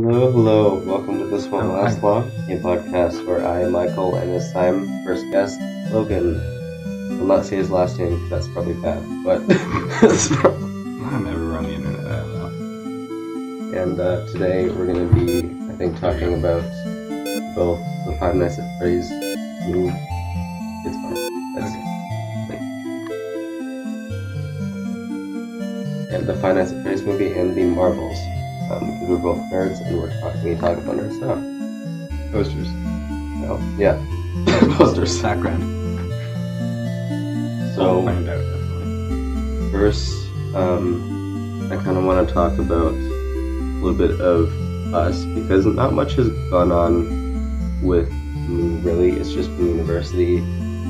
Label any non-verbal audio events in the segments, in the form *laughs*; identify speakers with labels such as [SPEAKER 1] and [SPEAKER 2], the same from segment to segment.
[SPEAKER 1] Hello, hello. Welcome to This One
[SPEAKER 2] Oh,
[SPEAKER 1] Last. Long, a podcast where I, Michael, and this time, first guest, Logan. I'll not say his last name because that's probably bad, but. *laughs*
[SPEAKER 2] I'm never on the internet. I don't know.
[SPEAKER 1] and uh, today we're going to be, I think, talking about both the Five Nights at Freddy's movie. It's fine. That's And the Five Nights at Freddy's movie and the Marvels. Um, because we're both nerds and we're talking, we talk about nerd stuff.
[SPEAKER 2] Posters.
[SPEAKER 1] So, yeah. *laughs* Posters.
[SPEAKER 2] Background.
[SPEAKER 1] So,
[SPEAKER 2] I'll find out definitely.
[SPEAKER 1] First, um, I kind of want to talk about a little bit of us because not much has gone on with me really. It's just been university.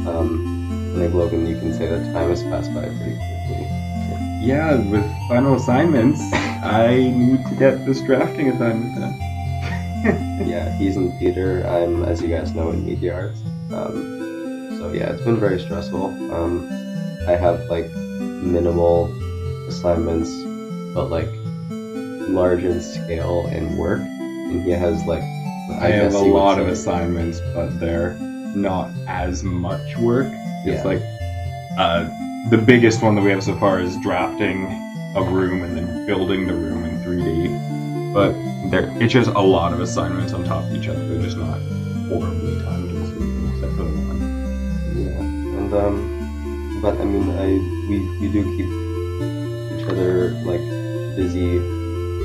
[SPEAKER 1] Um, I think Logan, you can say that time has passed by pretty quickly.
[SPEAKER 2] Yeah, with final assignments, I need to get this drafting assignment done. *laughs*
[SPEAKER 1] yeah, he's in theater. I'm, as you guys know, in media arts. Um, so yeah, it's been very stressful. Um, I have like minimal assignments, but like large in scale and work, and he has like.
[SPEAKER 2] I, have a lot of assignments, but they're not as much work. It's
[SPEAKER 1] Yeah.
[SPEAKER 2] like uh, the biggest one that we have so far is drafting a room and then building the room in 3D. But there, it's just a lot of assignments on top of each other. They're just not horribly time consuming, except for the one.
[SPEAKER 1] Yeah, and um, but I mean, I we we do keep each other like busy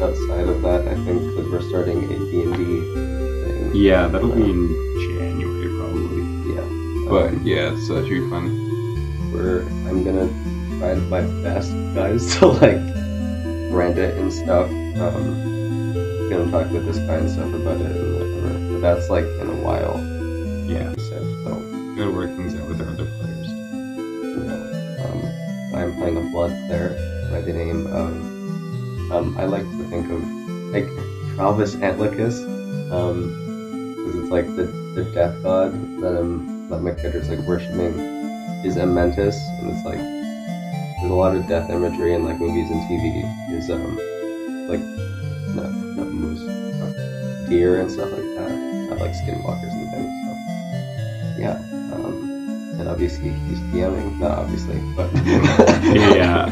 [SPEAKER 1] outside of that. I think because we're starting a D and D thing.
[SPEAKER 2] Yeah, that'll be in January probably.
[SPEAKER 1] Yeah,
[SPEAKER 2] But
[SPEAKER 1] um,
[SPEAKER 2] yeah, so that should be fun.
[SPEAKER 1] where I'm gonna try my best, guys, *laughs* to like brand it and stuff. Um, gonna talk with this guy and stuff about it and whatever. But that's like in a while.
[SPEAKER 2] Yeah,
[SPEAKER 1] so.
[SPEAKER 2] gotta work things out with our other players.
[SPEAKER 1] Yeah. Um, I'm playing a blood cleric by the name of. Um, I like to think of like Travis Antlicus, um, because it's like the the death god that um that my character's like worshiping is Amentus, and it's like a lot of death imagery in like movies and TV. Is um like not not moose, uh, deer and stuff like that, not like skinwalkers and things. So yeah. Um, and obviously he's DMing, not obviously, but *laughs* *laughs*
[SPEAKER 2] yeah,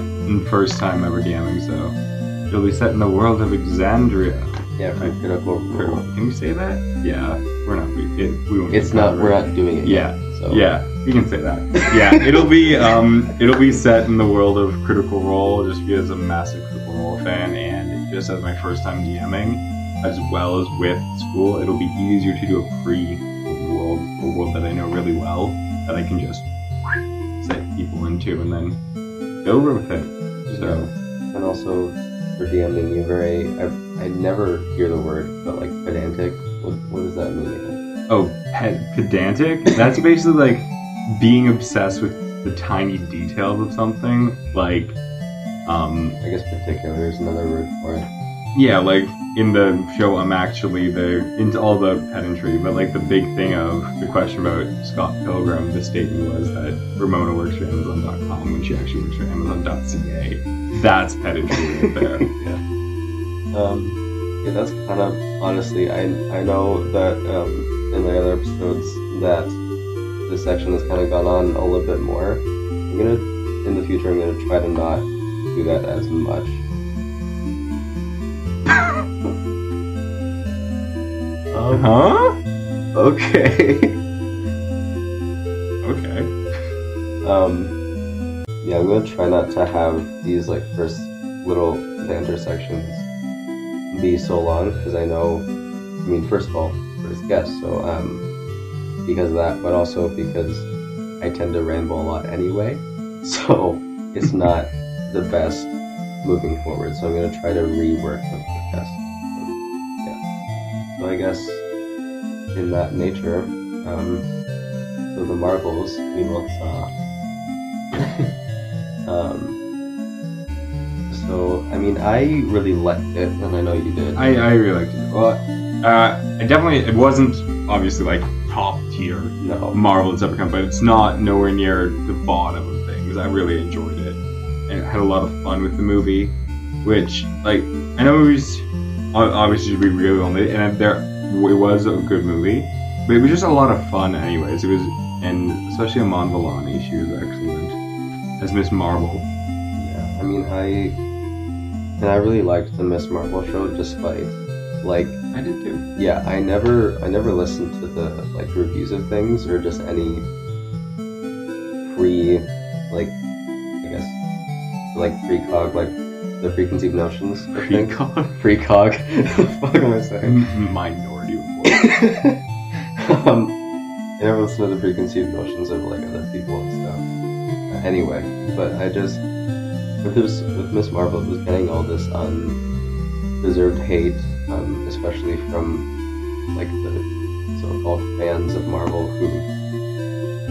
[SPEAKER 2] first time ever DMing, so it'll be set in the world of Exandria.
[SPEAKER 1] yeah, for critical role.
[SPEAKER 2] Can we say that? Yeah, we're not. We, it, we won't.
[SPEAKER 1] It's not. We're not doing it.
[SPEAKER 2] Yeah,
[SPEAKER 1] Yet, so
[SPEAKER 2] yeah, you can say that. Yeah, it'll be um, it'll be set in the world of Critical Role, just because I'm a massive Critical Role fan, and just as my first time DMing, as well as with school, it'll be easier to do a pre world, a world that I know really well, that I can just set people into, and then go over with it. So.
[SPEAKER 1] and also for DMing, you're very. I I never hear the word, but like pedantic. What what does that mean?
[SPEAKER 2] Oh, pe- pedantic? That's basically like being obsessed with the tiny details of something. Like, um,
[SPEAKER 1] I guess particular is another word for it.
[SPEAKER 2] yeah, like in the show, I'm actually the into all the pedantry, but like the big thing of the question about Scott Pilgrim, the statement was that Ramona works for Amazon.com when she actually works for Amazon.ca. That's pedantry right there. *laughs*
[SPEAKER 1] yeah. Um, yeah, that's kind of honestly. I I know that um, in the other episodes that this section has kind of gone on a little bit more. I'm gonna in the future. I'm gonna try to not do that as much. um,
[SPEAKER 2] huh?
[SPEAKER 1] okay.
[SPEAKER 2] Okay.
[SPEAKER 1] Um, yeah, I'm gonna try not to have these like first little banter sections be so long because I know. I mean, first of all, guest, so um, because of that, but also because I tend to ramble a lot anyway, *laughs* so it's not the best moving forward. So I'm gonna try to rework the podcast. Yeah. So I guess in that nature, um, so the Marvels we both saw. *laughs* um, so I mean, I really liked it, and I know you did.
[SPEAKER 2] I, I really liked it. Well, uh, I definitely, it wasn't obviously like top tier
[SPEAKER 1] no.
[SPEAKER 2] Marvel that's ever come, but it's not nowhere near the bottom of things. I really enjoyed it and had a lot of fun with the movie, which like I know it was obviously to be really only, and there it was a good movie, but it was just a lot of fun. Anyways, it was, and especially Iman Vellani, she was excellent as Miss Marvel.
[SPEAKER 1] Yeah, I mean, I and I really liked the Miss Marvel show, despite like,
[SPEAKER 2] I did too.
[SPEAKER 1] yeah, I never, I never listened to the like reviews of things or just any pre, like, I guess, like precog, like the preconceived notions. I think
[SPEAKER 2] Precog. *laughs*
[SPEAKER 1] precog. *laughs* what the fuck am I saying?
[SPEAKER 2] Minority Report. *laughs*
[SPEAKER 1] um, I never listened to the preconceived notions of like other people and stuff. Uh, anyway, but I just with this with Miss Marvel, was getting all this undeserved hate, um, especially from like the so-called fans of Marvel who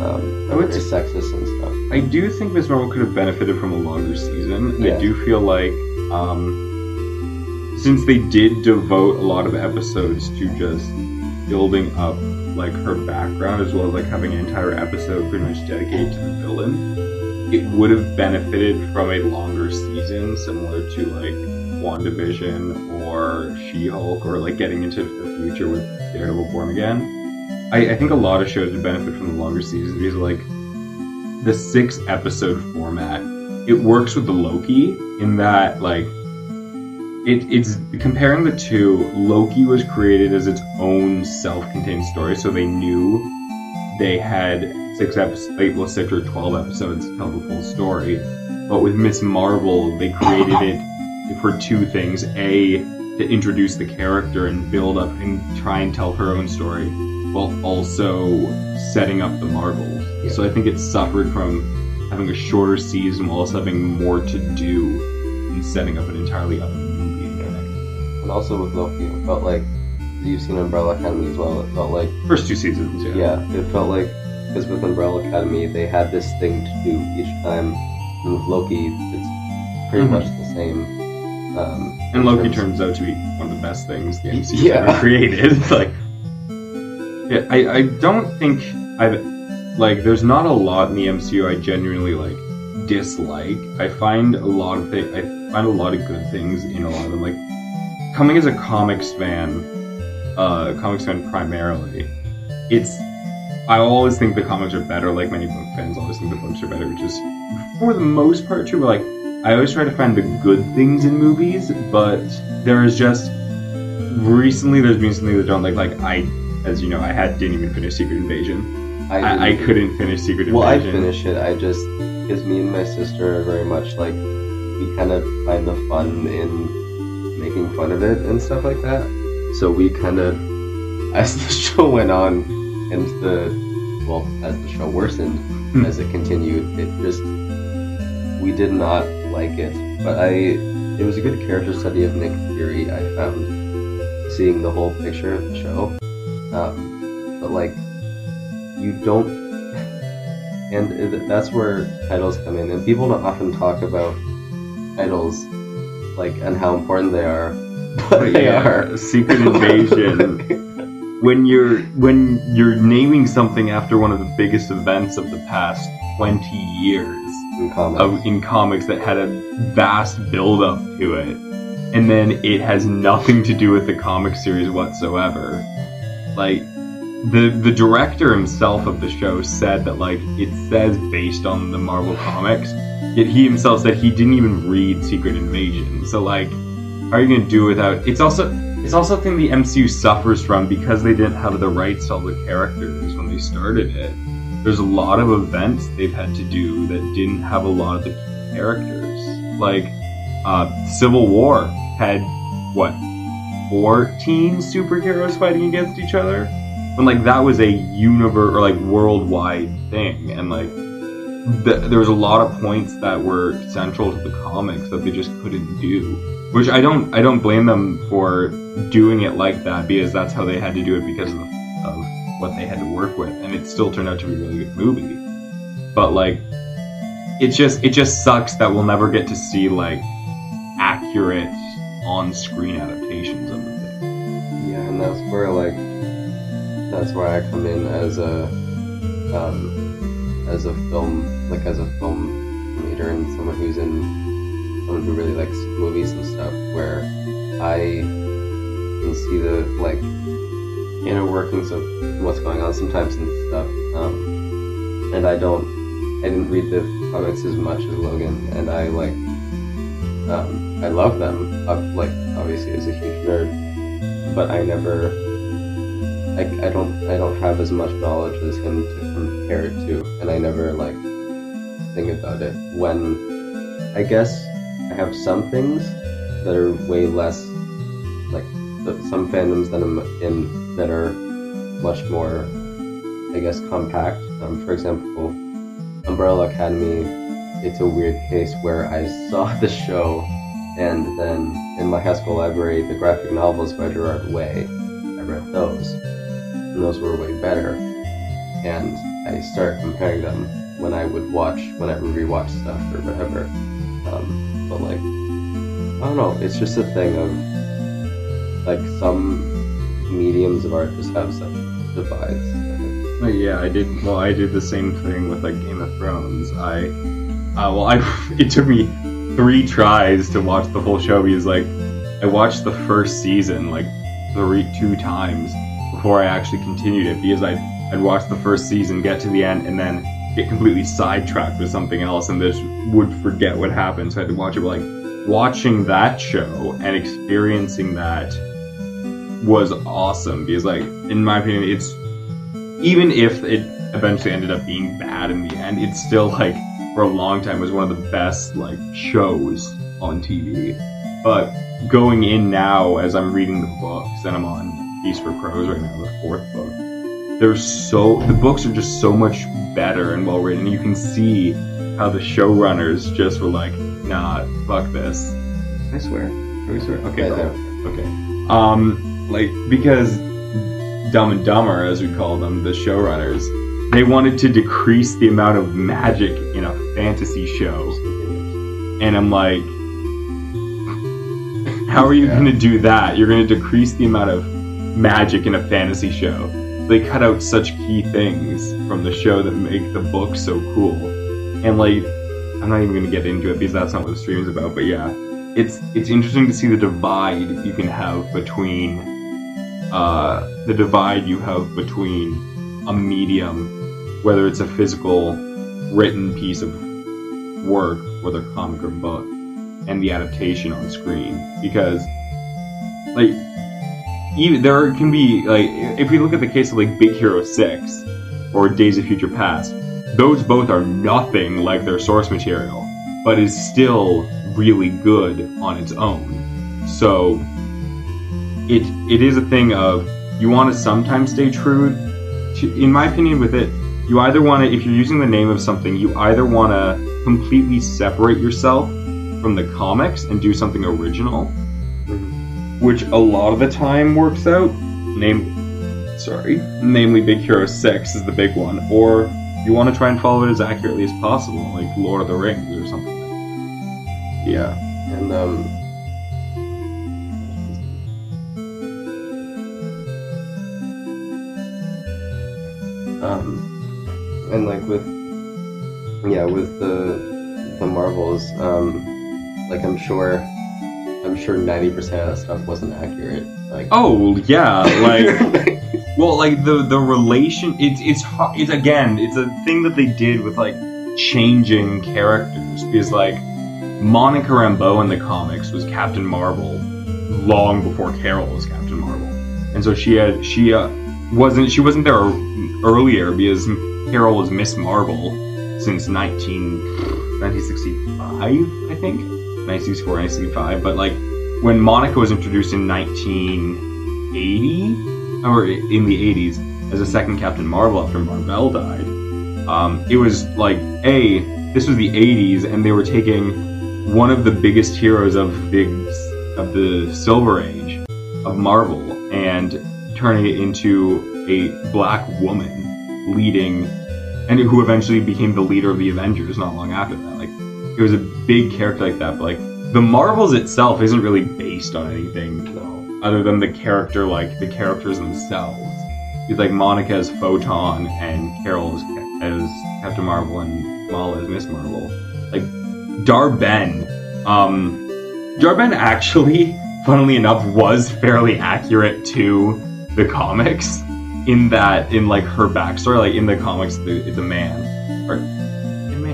[SPEAKER 1] um,
[SPEAKER 2] I
[SPEAKER 1] are very sexist and stuff.
[SPEAKER 2] I do think Miss Marvel could have benefited from a longer season.
[SPEAKER 1] Yeah.
[SPEAKER 2] I do feel like, um, since they did devote a lot of episodes to just building up like her background, as well as like having an entire episode pretty much dedicated to the villain, it would have benefited from a longer season, similar to like WandaVision or She-Hulk, or like getting into the future with Daredevil Born Again. I, I think a lot of shows would benefit from the longer seasons because like the six episode format it works with the loki in that like it, it's comparing the two loki was created as its own self-contained story so they knew they had six episodes well six or 12 episodes to tell the full story but with miss marvel they created it for two things a to introduce the character and build up and try and tell her own story while also setting up the marvels
[SPEAKER 1] Yeah.
[SPEAKER 2] so i think it suffered from having a shorter season while also having more to do in setting up an entirely other movie and.
[SPEAKER 1] And also with Loki, it felt like you've seen Umbrella Academy as well. It felt like
[SPEAKER 2] First two seasons, yeah.
[SPEAKER 1] Yeah, it felt like because with Umbrella Academy they had this thing to do each time, and with Loki it's pretty
[SPEAKER 2] Mhm.
[SPEAKER 1] much the same. Um,
[SPEAKER 2] And Loki
[SPEAKER 1] terms-
[SPEAKER 2] turns out to be one of the best things the MCU
[SPEAKER 1] Yeah.
[SPEAKER 2] ever created. *laughs* like, yeah, I, I don't think I've like. There's not a lot in the MCU I genuinely like dislike. I find a lot of things. I find a lot of good things in a lot of them. Like coming as a comics fan, uh, comics fan primarily, it's. I always think the comics are better. Like many book fans, always think the books are better, which is for the most part true. But like I always try to find the good things in movies, but there is just recently there's been something that don't like like I as you know, I had didn't even finish Secret Invasion. I, I
[SPEAKER 1] didn't-
[SPEAKER 2] couldn't finish Secret Invasion.
[SPEAKER 1] Well, I finished it. I just because me and my sister are very much like we kind of find the fun in making fun of it and stuff like that. So we kind of, *laughs* as the show went on, and the well, as the show worsened,
[SPEAKER 2] Hmm.
[SPEAKER 1] as it continued, it just we did not like it. But I, it was a good character study of Nick Fury. I found seeing the whole picture of the show. Um, but like, you don't *laughs* and that's where titles come in and people don't often talk about titles like and how important they are *laughs* but they
[SPEAKER 2] Yeah,
[SPEAKER 1] are *laughs*
[SPEAKER 2] Secret Invasion. when you're when you're naming something after one of the biggest events of the past 20 years
[SPEAKER 1] in comics.
[SPEAKER 2] Of in comics that had a vast build up to it. And then it has nothing to do with the comic series whatsoever. Like the the director himself of the show said that like it says based on the Marvel comics yet he himself said he didn't even read Secret Invasion. So like are you to do without it's also it's also a thing the MCU suffers from because they didn't have the rights to all the characters when they started it there's a lot of events they've had to do that didn't have a lot of the characters. Like, uh, Civil War had, what, 14 superheroes fighting against each other? When, like, that was a universe, or, like, worldwide thing. And, like, th- there was a lot of points that were central to the comics that they just couldn't do. Which I don't, I don't blame them for doing it like that because that's how they had to do it because of, of what they had to work with, and it still turned out to be a really good movie. But like, it just it just sucks that we'll never get to see like accurate on-screen adaptations of the thing.
[SPEAKER 1] yeah and that's where like that's where i come in as a um as a film like as a film leader and someone who's in someone who really likes movies and stuff where i can see the like inner workings of what's going on sometimes and stuff. Um, and I don't, I didn't read the comics as much as Logan, and I like, um, I love them. Uh, like obviously as a huge nerd, but I never, I, I don't, I don't have as much knowledge as him to compare it to, and I never like think about it when, I guess, I have some things that are way less like some fandoms that I'm in that are much more, I guess, compact. Um, for example, Umbrella Academy. It's a weird case where I saw *laughs* the show, and then in my high school library, the graphic novels by Gerard Way. I read those, and those were way better. And I started comparing them when I would watch, when I would rewatch stuff or whatever. Um, but like, I don't know. It's just a thing of like some mediums of art just have such divides.
[SPEAKER 2] Oh, yeah, I did. Well, I did the same thing with like Game of Thrones. I, uh, well, I *laughs* it took me three tries to watch the whole show because like I watched the first season like three two times before I actually continued it because I I'd watch the first season, get to the end, and then get completely sidetracked with something else, and just would forget what happened. So I had to watch it. But, like watching that show and experiencing that was awesome because like in my opinion it's even if it eventually ended up being bad in the end it's still like for a long time was one of the best like shows on TV but going in now as I'm reading the books and I'm on Feast for Crows right now the fourth book there's so the books are just so much better and well written you can see how the showrunners just were like nah fuck this. I swear. Can we swear. Okay okay. Um like because Dumb and Dumber, as we call them, the showrunners, they wanted to decrease the amount of magic in a fantasy show, and I'm like, how are you
[SPEAKER 1] Yeah.
[SPEAKER 2] going to do that? You're going to decrease the amount of magic in a fantasy show. They cut out such key things from the show that make the book so cool, and like, I'm not even going to get into it because that's not what the stream is about. But yeah, it's it's interesting to see the divide you can have between uh, the divide you have between a medium, whether it's a physical written piece of work, whether comic or book, and the adaptation on screen. Because, like, even there can be like, if we look at the case of like Big Hero Six or Days of Future Past, those both are nothing like their source material, but is still really good on its own. So it it is a thing of you want to sometimes stay true to, in my opinion with it you either want to if you're using the name of something you either want to completely separate yourself from the comics and do something original which a lot of the time works out. Name sorry namely big hero 6 is the big one or you want to try and follow it as accurately as possible like lord of the rings or something
[SPEAKER 1] Yeah, and um, um, and like with yeah, with the the Marvels, um, like I'm sure, I'm sure ninety percent of that stuff wasn't accurate. Like,
[SPEAKER 2] oh yeah like *laughs* Well, like the the relation, it's it's. It's again, it's a thing that they did with like changing characters because like Monica Rambeau in the comics was Captain Marvel long before Carol was Captain Marvel, and so she had she uh, wasn't she wasn't there earlier because Carol was Miss Marvel since 19, 1965, I think 1964, 1965. But like when Monica was introduced in 1980 or in the 80s as a second Captain Marvel after Marvel died. Um, it was like a this was the 80s and they were taking one of the biggest heroes of the of the Silver Age of Marvel and turning it into a black woman leading and who eventually became the leader of the Avengers not long after that. Like it was a big character like that, but like the Marvels itself isn't really based on anything though, other than the character, like the characters themselves. It's like Monica as Photon and Carol as, as Captain Marvel and Kamala as Miss Marvel. Like Dar-Benn, um, Dar-Benn actually *laughs* funnily enough, was fairly accurate to the comics. In that, in like her backstory, like in the comics, it's a man, or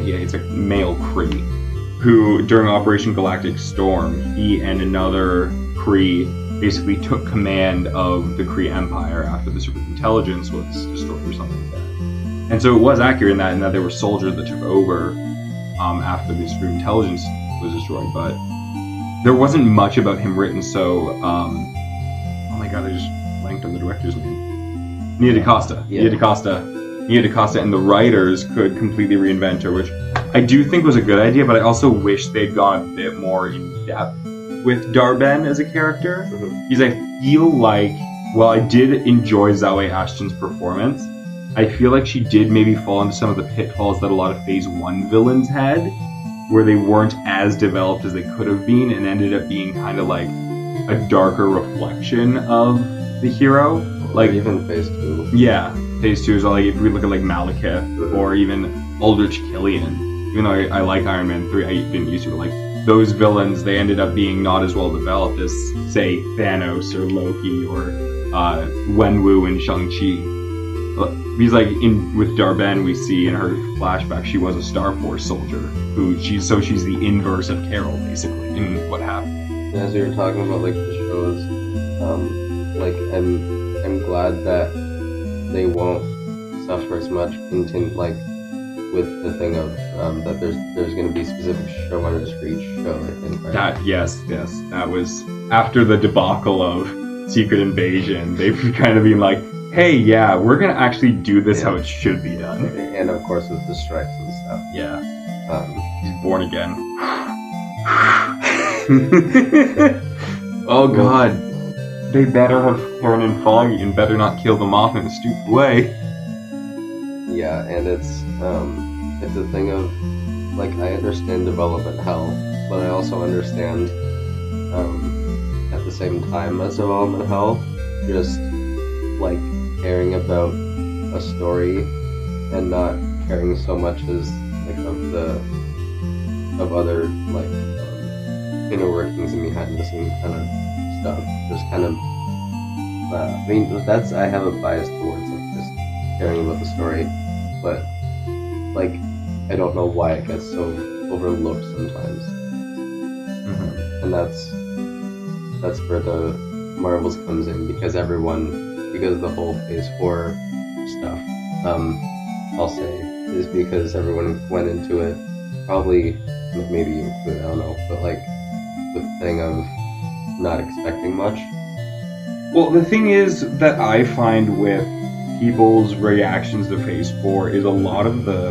[SPEAKER 2] yeah, it's a male Kree, who during Operation Galactic Storm, he and another Kree basically took command of the Kree Empire after the super intelligence was destroyed or something like that. And so it was accurate in that, in that there were soldiers that took over um, after the super intelligence was destroyed, but there wasn't much about him written. So, um, oh my god, I just blanked on the director's name. Nia DaCosta.
[SPEAKER 1] Yeah.
[SPEAKER 2] Nia DaCosta. Nia DaCosta and the writers could completely reinvent her, which I do think was a good idea, but I also wish they'd gone a bit more in depth with Dar-Benn as a character.
[SPEAKER 1] Mhm.
[SPEAKER 2] Because I feel like, while I did enjoy Zawe Ashton's performance, I feel like she did maybe fall into some of the pitfalls that a lot of Phase 1 villains had, where they weren't as developed as they could have been and ended up being kind of like a darker reflection of the hero.
[SPEAKER 1] Like even phase two.
[SPEAKER 2] yeah, Phase 2 is like, if we look at like Malekith or even Aldrich Killian, even though I, I like Iron Man 3, I didn't used to, like, those villains, they ended up being not as well developed as, say, Thanos or Loki or uh, Wenwu and Shang-Chi. He's like in with Dar-Benn, we see in her flashback she was a Star Force soldier who she's so she's the inverse of Carol basically in what happened.
[SPEAKER 1] As you were talking about like the shows, um, like I'm I'm glad that they won't suffer as much continue like with the thing of um, that there's there's gonna be specific showrunners for each show. I think right.
[SPEAKER 2] That yes, yes, that was after the debacle of Secret Invasion. They've *laughs* kind of been like, hey, yeah, we're gonna actually do this how it should be done.
[SPEAKER 1] and of course with the strikes and stuff.
[SPEAKER 2] Yeah,
[SPEAKER 1] Um,
[SPEAKER 2] he's born again. *laughs* *laughs* oh God, they better have Karen and Foggy and better not kill them off in a stupid way.
[SPEAKER 1] yeah, and it's um, it's a thing of like I understand development hell, but I also understand um, at the same time as development hell, just like caring about a story and not caring so much as like of the of other like um, inner workings and behind the scenes kind of stuff. Just kind of. Uh, I mean, that's I have a bias towards like just caring about the story, but like I don't know why it gets so overlooked sometimes, and that's that's where the Marvels comes in because everyone because the whole Phase Four stuff, um, I'll say, is because everyone went into it probably maybe include I don't know, but like the thing of not expecting much.
[SPEAKER 2] Well, the thing is that I find with people's reactions to Phase Four is a lot of the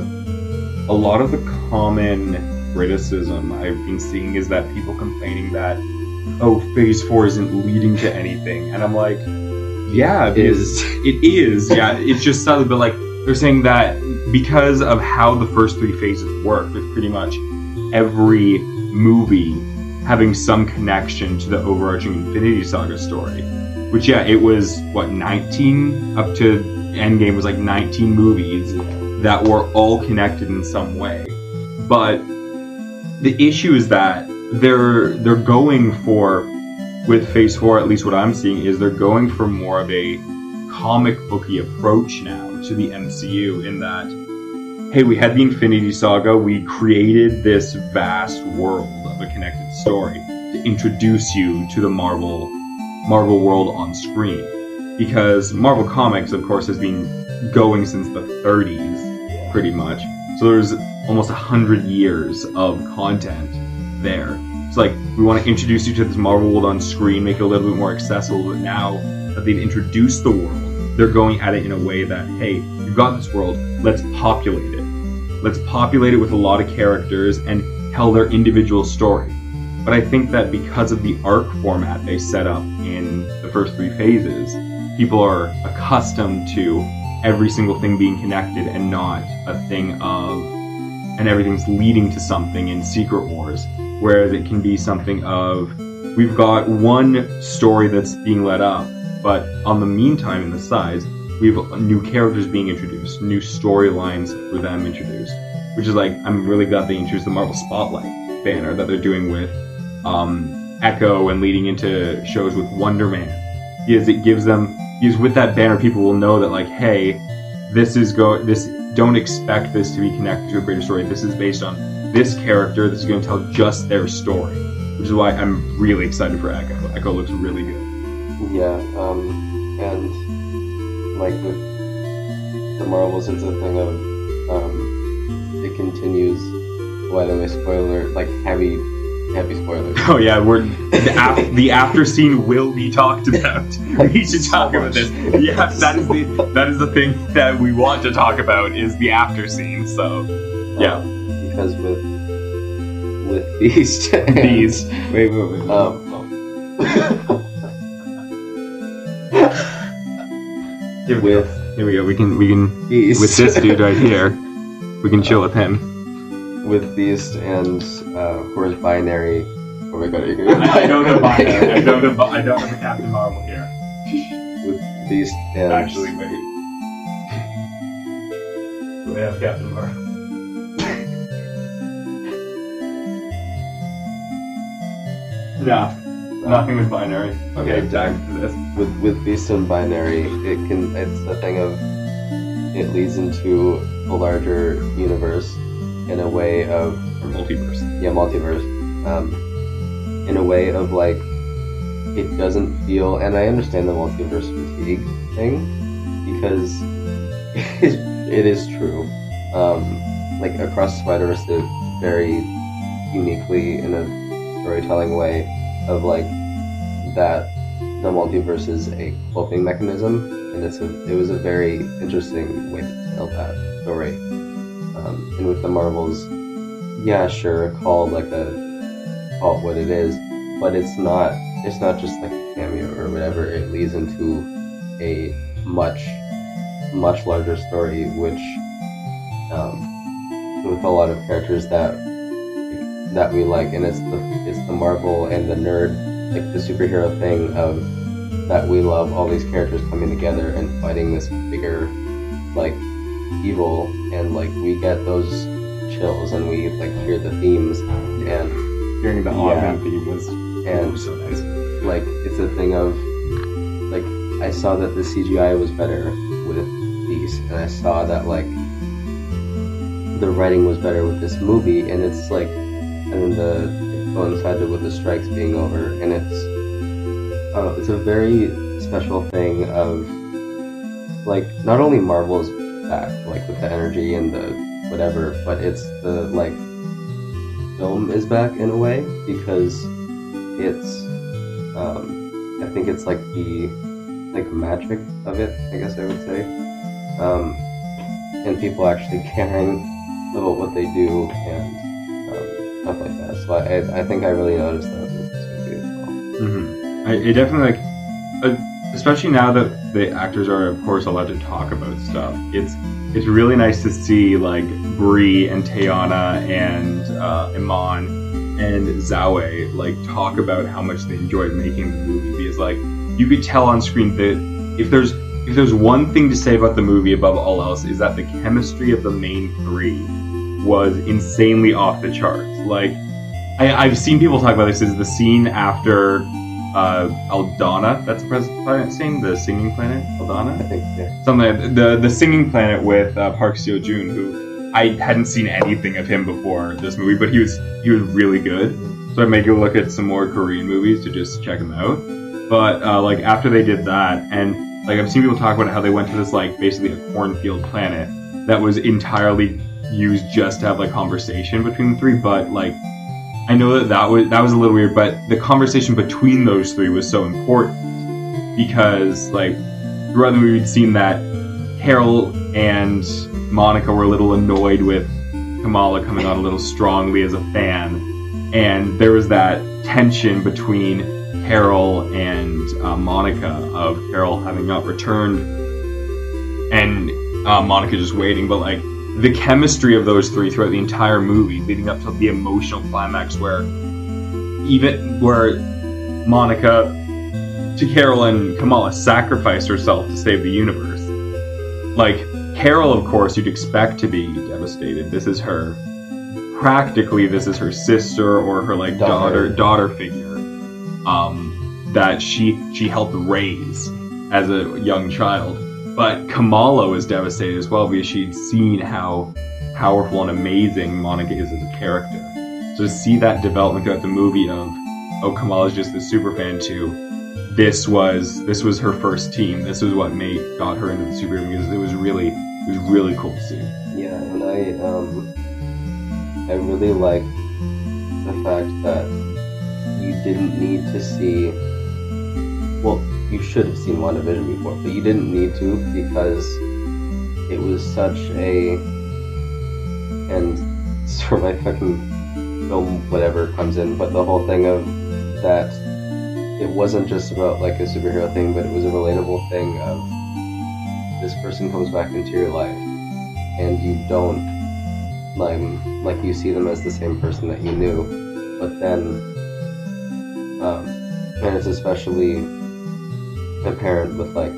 [SPEAKER 2] a lot of the common criticism I've been seeing is that people complaining that oh Phase Four isn't leading to anything, and I'm like, yeah, because *laughs* it is. Yeah, it's just subtle, but like they're saying that because of how the first three phases work, with pretty much every movie having some connection to the overarching Infinity Saga story. Which yeah, it was what 19 up to Endgame was like 19 movies that were all connected in some way. But the issue is that they're they're going for with Phase Four, at least what I'm seeing is they're going for more of a comic booky approach now to the MCU in that hey, we had the Infinity Saga, we created this vast world of a connected story to introduce you to the Marvel Marvel world on screen. Because Marvel Comics, of course, has been going since the 30s, pretty much. So there's almost a hundred years of content there. It's like we want to introduce you to this Marvel world on screen, make it a little bit more accessible. But now that they've introduced the world, they're going at it in a way that hey, you've got this world, let's populate it. Let's populate it with a lot of characters and tell their individual story. But I think that because of the arc format they set up in the first three phases, people are accustomed to every single thing being connected and not a thing of and everything's leading to something in Secret Wars. Whereas it can be something of we've got one story that's being led up, but on the meantime in the sides, we have new characters being introduced, new storylines for them introduced. Which is like I'm really glad they introduced the Marvel Spotlight banner that they're doing with um, Echo and leading into shows with Wonder Man. Because it gives them is with that banner people will know that like hey this is go this don't expect this to be connected to a greater story. This is based on this character. This is going to tell just their story which is why I'm really excited for Echo. Echo looks really good
[SPEAKER 1] Yeah, um, and like with the Marvels, it's a thing of um, it continues. By the way, spoiler like heavy, heavy spoilers.
[SPEAKER 2] oh yeah we're the, af- the after scene will be talked about. *laughs* We should talk
[SPEAKER 1] So
[SPEAKER 2] about this. Yeah that is the that is the thing that we want to talk about is the after scene so yeah.
[SPEAKER 1] Um, because with with *laughs* and,
[SPEAKER 2] these wait wait wait
[SPEAKER 1] um, *laughs*
[SPEAKER 2] Here we go.
[SPEAKER 1] with
[SPEAKER 2] Here we go. We can we can
[SPEAKER 1] Beast
[SPEAKER 2] with this dude right here. We can chill with him.
[SPEAKER 1] with Beast and uh, of course Binary. Oh my god, you're gonna *laughs*
[SPEAKER 2] I don't have binary. I don't have I don't have a Captain Marvel here.
[SPEAKER 1] with Beast and
[SPEAKER 2] Actually, wait. Do I have Captain Marvel? *laughs* no, nothing with binary. Okay, back to this.
[SPEAKER 1] with with Beast and Binary, it can it's a thing of it leads into a larger universe in a way of
[SPEAKER 2] Or multiverse.
[SPEAKER 1] yeah multiverse um, in a way of like it doesn't feel and I understand the multiverse fatigue thing because *laughs* it, it is true um, like across Spider-Verse it very uniquely in a storytelling way of like that the multiverse is a coping mechanism and it's a it was a very interesting way to tell that story. Um, and with the Marvels yeah sure call like a call it what it is but it's not it's not just like a cameo or whatever. It leads into a much much larger story which um, with a lot of characters that that we like and it's the it's the marvel and the nerd like the superhero thing of that we love all these characters coming together and fighting this bigger like evil and like we get those chills and we like hear the themes and
[SPEAKER 2] Hearing the
[SPEAKER 1] Yeah.
[SPEAKER 2] Augment theme was
[SPEAKER 1] and
[SPEAKER 2] was so nice.
[SPEAKER 1] like it's a thing of like I saw that the CGI was better with these, and I saw that like the writing was better with this movie, and it's like, and the it coincided with the strikes being over, and it's uh, it's a very special thing of like not only Marvel is back like with the energy and the whatever, but it's the like film is back in a way because it's um, I think it's like the like magic of it, I guess I would say. Um, and people actually *laughs* caring about what they do and stuff like that. So I, I think I really noticed that with this movie as well.
[SPEAKER 2] hmm I, it definitely like, uh, especially now that the actors are of course allowed to talk about stuff. It's it's really nice to see like Brie and Teyonah and uh, Iman and Zawe like talk about how much they enjoyed making the movie because like you could tell on screen that if there's if there's one thing to say about the movie above all else is that the chemistry of the main three was insanely off the charts. Like I, I've seen people talk about this Is the scene after uh, Aladna. That's the planet's name, the singing planet,
[SPEAKER 1] I think yeah.
[SPEAKER 2] Something like- the the singing planet with uh, Park Seo Joon, who I hadn't seen anything of him before this movie, but he was he was really good. So I may go look at some more Korean movies to just check him out. But uh, like after they did that, and like I've seen people talk about how they went to this like basically a cornfield planet that was entirely used just to have like conversation between the three. But like I know that that was that was a little weird, but the conversation between those three was so important because like throughout the movie we'd seen that Carol and Monica were a little annoyed with Kamala coming on a little strongly as a fan, and there was that tension between Carol and uh, Monica of Carol having not returned and uh, Monica just waiting, but like the chemistry of those three throughout the entire movie, leading up to the emotional climax where even where Monica to Carol and Kamala sacrificed herself to save the universe. Like Carol, of course, you'd expect to be devastated. This is her practically this is her sister or her like daughter
[SPEAKER 1] Daughter.
[SPEAKER 2] daughter figure. um, that she she helped raise as a young child. But Kamala was devastated as well because she'd seen how powerful and amazing Monica is as a character. So to see that development throughout the movie of oh Kamala's just the super fan to this was this was her first team. This was what made got her into the superhero because it was really it was really cool to see.
[SPEAKER 1] Yeah, and I um I really like the fact that you didn't need to see you should have seen WandaVision before, but you didn't need to because it was such a and *laughs* sort of my fucking film whatever comes in, but the whole thing of that it wasn't just about like a superhero thing, but it was a relatable thing of this person comes back into your life and you don't like like you see them as the same person that you knew, but then um, and it's especially apparent with like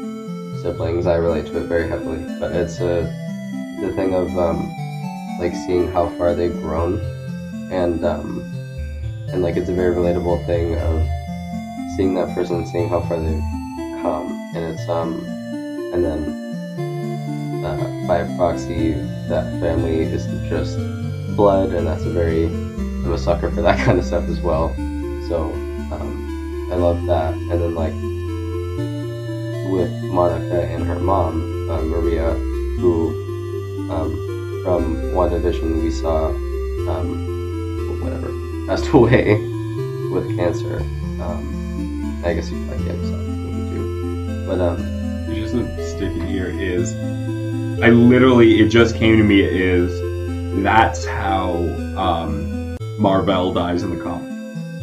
[SPEAKER 1] siblings. I relate to it very heavily, but it's a the thing of um, like seeing how far they've grown and um, and like it's a very relatable thing of seeing that person, seeing how far they've come, and it's um, and then uh, by proxy, that family is just blood, and that's a very I'm a sucker for that *laughs* kind of stuff as well. So um, I love that, and then like with Monica and her mom, uh, Maria, who um, from WandaVision we saw um, whatever, passed *laughs* away with cancer. Um, I guess you saw this movie too. But um,
[SPEAKER 2] Just a stick in here is I literally it just came to me is that's how um, Marvel dies in the comic.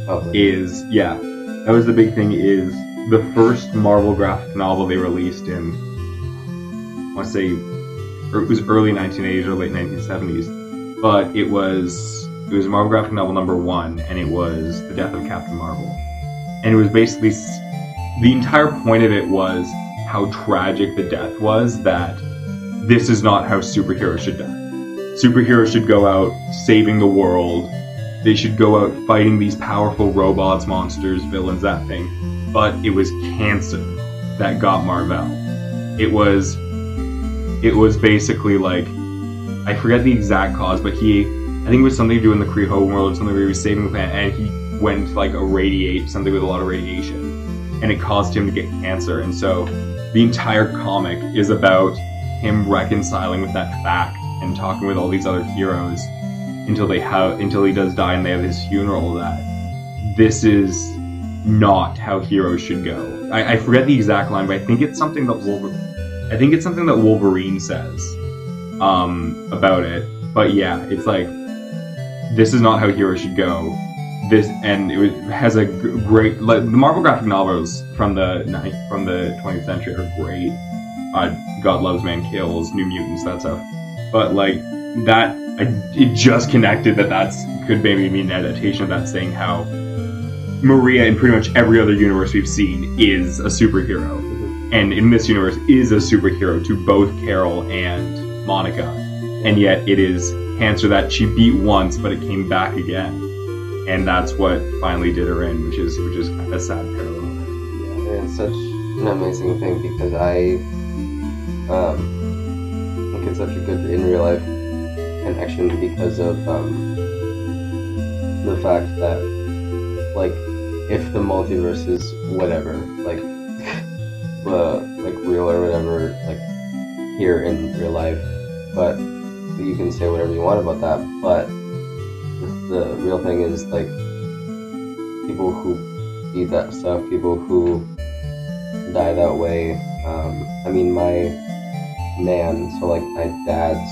[SPEAKER 1] oh,
[SPEAKER 2] is yeah that was the big thing is the first marvel graphic novel they released in i want to say or it was early 1980s or late 1970s but it was it was marvel graphic novel number one and it was the death of captain marvel. And it was basically the entire point of it was how tragic the death was that this is not how superheroes should die. Superheroes should go out saving the world they should go out fighting these powerful robots, monsters, villains, that thing. But it was cancer that got Marvel. It was it was basically like I forget the exact cause, but he I think it was something to do in the Kree home world or something where he was saving the planet and he went to like irradiate something with a lot of radiation. And it caused him to get cancer. And so the entire comic is about him reconciling with that fact and talking with all these other heroes until they have until he does die and they have his funeral that this is not how heroes should go. I, I forget the exact line, but I think it's something that Wolverine I think it's something that Wolverine says um, about it. But yeah, it's like this is not how heroes should go. This and it was, has a g- great like the Marvel graphic novels from the ni- from the 20th century are great. Uh, God loves man kills, New Mutants, that stuff. But like that, I, it just connected that that's could maybe mean an adaptation of that saying how Maria in pretty much every other universe we've seen is a superhero, and in this universe is a superhero to both Carol and Monica, and yet it is cancer that she beat once, but it came back again, and that's what finally did her in, which is which is a sad parallel.
[SPEAKER 1] Yeah, it's such an amazing thing because I um, think it's such a good in real life connection because of um, the fact that like if the multiverse is whatever like *laughs* uh, like real or whatever like here in real life but you can say whatever you want about that but the, the real thing is like people who eat that stuff people who die that way. Um, I mean, my man, so like my dad's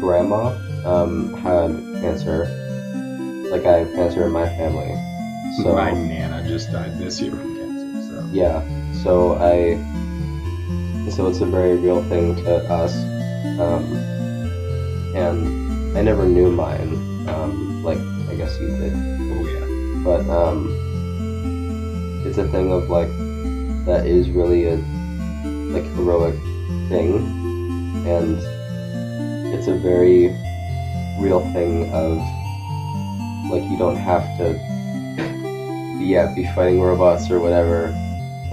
[SPEAKER 1] grandma, um, had cancer. Like I have cancer in my family. So
[SPEAKER 2] My nana just died this year from cancer, so
[SPEAKER 1] yeah, so I, so it's a very real thing to us. Um, and I never knew mine. Um, like I guess you did.
[SPEAKER 2] oh yeah.
[SPEAKER 1] but um, it's a thing of like that is really a like heroic thing, and it's a very real thing of like you don't have to yeah, be fighting robots or whatever,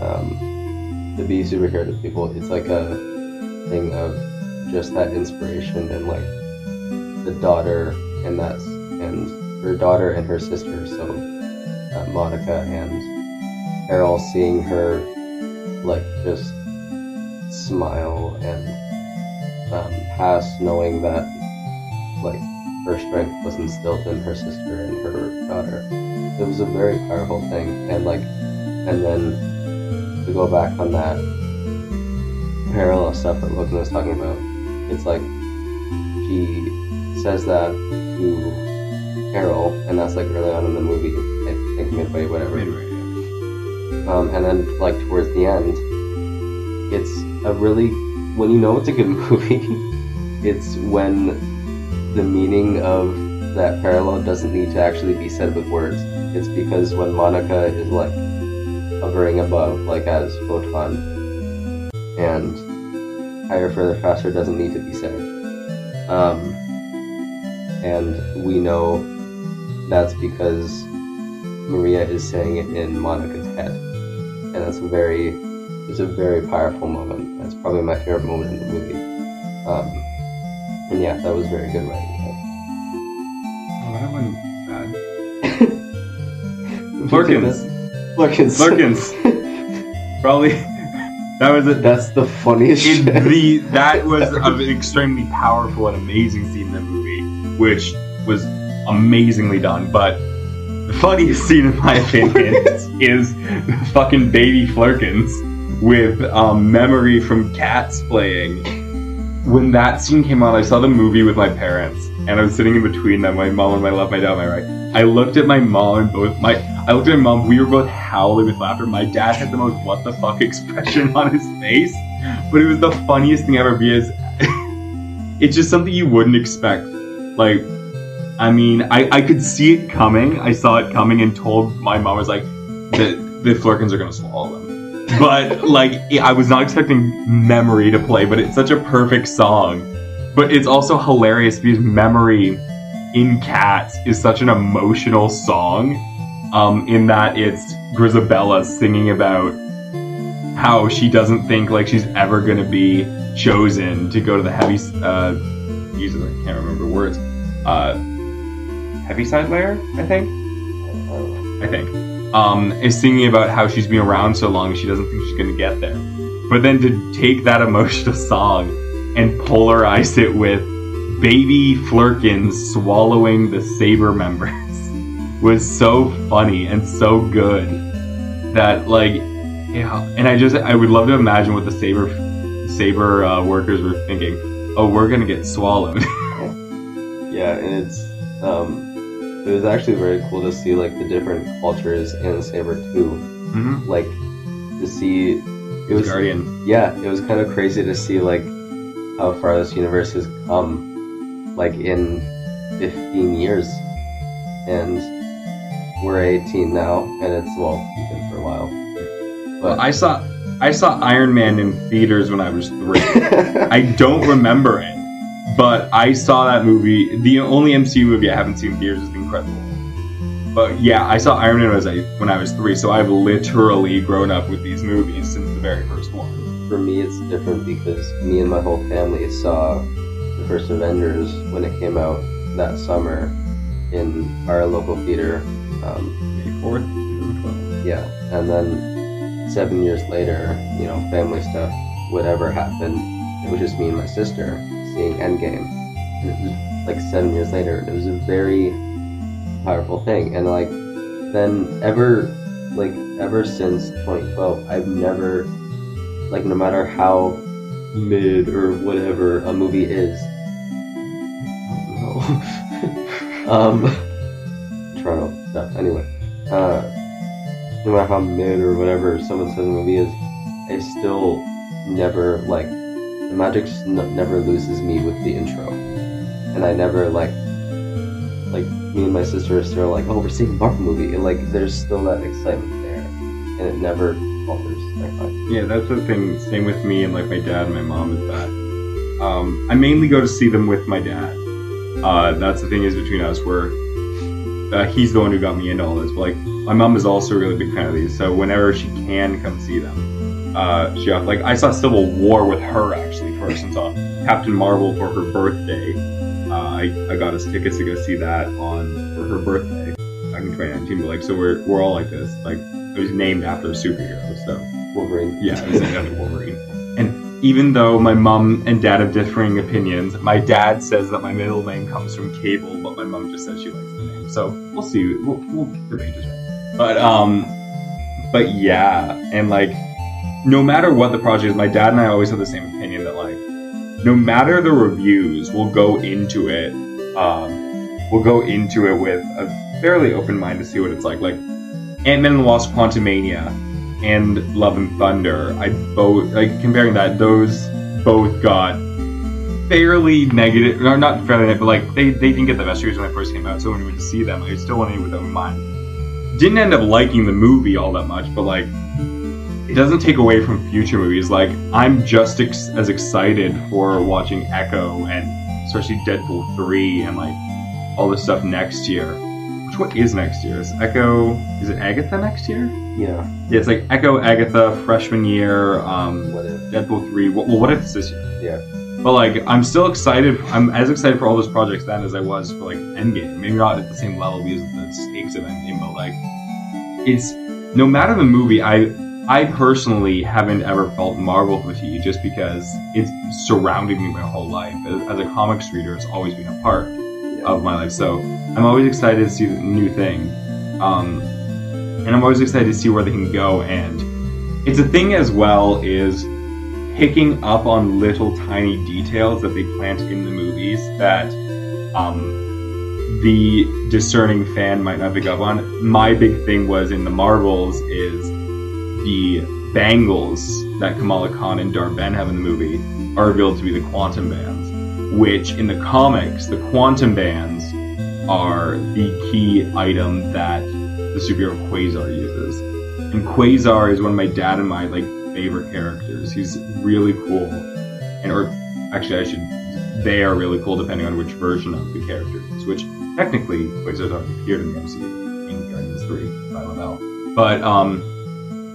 [SPEAKER 1] um, to be superhero to people. It's like a thing of just that inspiration and like the daughter and that's and her daughter and her sister. So uh, Monica and Carol seeing her like just smile and um, pass, knowing that like her strength was instilled in her sister and her daughter. It was a very powerful thing, and like, and then to go back on that parallel stuff that Logan was talking about, it's like she says that to Carol, and that's like early on in the movie, I think midway, whatever.
[SPEAKER 2] Midway, yeah.
[SPEAKER 1] Um, and then like towards the end, it's a really when you know it's a good *laughs* movie, it's when the meaning of that parallel doesn't need to actually be said with words. It's because when Monica is like hovering above, like as photon, and higher, further, faster doesn't need to be said. Um, and we know that's because Maria is saying it in Monica's head, and that's a very, it's a very powerful moment. That's probably my favorite moment in the movie. Um, and yeah, that was very good writing.
[SPEAKER 2] Oh, that one bad. *laughs* Flerkens.
[SPEAKER 1] Flerkens.
[SPEAKER 2] Flerkens. *laughs* Probably that was a
[SPEAKER 1] That's the funniest
[SPEAKER 2] it, the that was an extremely powerful and amazing scene in the movie, which was amazingly done. But the funniest scene, in my opinion, is the fucking baby Flerkens with um, memory from Cats playing. When that scene came on, I saw the movie with my parents, and I was sitting in between them, my mom on my left, my dad on my right. I looked at my mom and both my I looked at my mom, we were both howling with laughter. My dad had the most what the fuck *laughs* expression on his face. But it was the funniest thing ever because *laughs* it's just something you wouldn't expect. Like I mean, I, I could see it coming. I saw it coming and told my mom I was like, the the Flerkens are gonna swallow. *laughs* But like I was not expecting memory to play, but it's such a perfect song. But it's also hilarious because memory in Cats is such an emotional song. Um, in that it's Grizabella singing about how she doesn't think like she's ever gonna be chosen to go to the heavy uh Jesus, I can't remember the words. Uh Heaviside Layer, I think. I think. Um, is singing about how she's been around so long she doesn't think she's gonna get there. But then to take that emotional *laughs* song and polarize it with baby Flerkens swallowing the saber members *laughs* was so funny and so good that like yeah and I just I would love to imagine what the saber saber uh, workers were thinking. Oh, we're gonna get swallowed. *laughs*
[SPEAKER 1] Yeah, and it's um, it was actually very cool to see like the different cultures in Saber too.
[SPEAKER 2] mm-hmm.
[SPEAKER 1] Like to see it was
[SPEAKER 2] Guardian.
[SPEAKER 1] yeah, it was kind of crazy to see like how far this universe has come, like in 15 years, and we're 18 now, and it's well, been for a while.
[SPEAKER 2] Well, I saw I saw Iron Man in theaters when I was three. *laughs* I don't remember it, but I saw that movie. The only MCU movie I haven't seen in theaters is Incredible. But yeah, I saw Iron Man when I was, when I was three, so I've literally grown up with these movies since the very first one.
[SPEAKER 1] For me, it's different because me and my whole family saw the first Avengers when it came out that summer in our local theater. Um,
[SPEAKER 2] May fourth, 2012.
[SPEAKER 1] yeah, and then seven years later, you know, family stuff, whatever happened, it was just me and my sister seeing Endgame. And it was like seven years later, it was a very powerful thing. And like, then ever, like, ever since 2012, I've never, like, no matter how mid or whatever a movie is, I don't know. um, Toronto stuff. Anyway, uh, no matter how mid or whatever someone says a movie is, I still never like the magic n- never loses me with the intro, and I never like like me and my sister are still like, oh, we're seeing a Marvel movie, and like there's still that excitement there, and it never falters.
[SPEAKER 2] Yeah, that's the thing. Same with me and like my dad and my mom is that um, I mainly go to see them with my dad. Uh, that's the thing is between us. We're uh, he's the one who got me into all this. But like, my mom is also a really big fan of these, so whenever she can come see them, uh, she like I saw Civil War with her actually first, and saw Captain Marvel for her birthday. Uh, I, I got us tickets to go see that on for her birthday back in 2019. But like, so we're we're all like this. Like, it was named after a superhero, so
[SPEAKER 1] Wolverine.
[SPEAKER 2] yeah, it was named after Wolverine. And even though my mom and dad have differing opinions, my dad says that my middle name comes from Cable, but my mom just says she likes the name. So we'll see. We'll, we'll debate this. But um, but yeah, and like, no matter what the project is, my dad and I always have the same opinion that like, no matter the reviews, we'll go into it. Um, we'll go into it with a fairly open mind to see what it's like. Like Ant Man and the Wasp: Quantumania and Love and Thunder. I both like comparing that. Those both got fairly negative, or not fairly negative, but like they, they didn't get the best reviews when I first came out. So when we went to see them, I still went in with open mind. Didn't end up liking the movie all that much, but like it doesn't take away from future movies. Like I'm just ex- as excited for watching Echo and especially Deadpool three and like all this stuff next year. Which what is next year? Is Echo? Is it Agatha next year?
[SPEAKER 1] Yeah.
[SPEAKER 2] Yeah, it's like Echo, Agatha, freshman year, um,
[SPEAKER 1] What if?
[SPEAKER 2] Deadpool three. Well, what if it's this year?
[SPEAKER 1] Yeah.
[SPEAKER 2] But like, I'm still excited. I'm as excited for all those projects then as I was for like Endgame. Maybe not at the same level because of the stakes of Endgame, but like, it's no matter the movie. I I personally haven't ever felt Marvel fatigue just because it's surrounded me my whole life. As, as a comics reader, it's always been a part of my life. So I'm always excited to see the new thing, um, and I'm always excited to see where they can go. And it's a thing as well is picking up on little tiny details that they plant in the movies that um, the discerning fan might not pick up on. My big thing was in the Marvels is the bangles that Kamala Khan and Dar-Benn have in the movie are revealed to be the quantum bands, which in the comics, the quantum bands are the key item that the superhero Quasar uses. And Quasar is one of my dad and my like favorite characters. He's really cool. And or actually I should they are really cool depending on which version of the character is, which technically Quasar's already appeared in the MCU in Guardians Three, I don't know, But um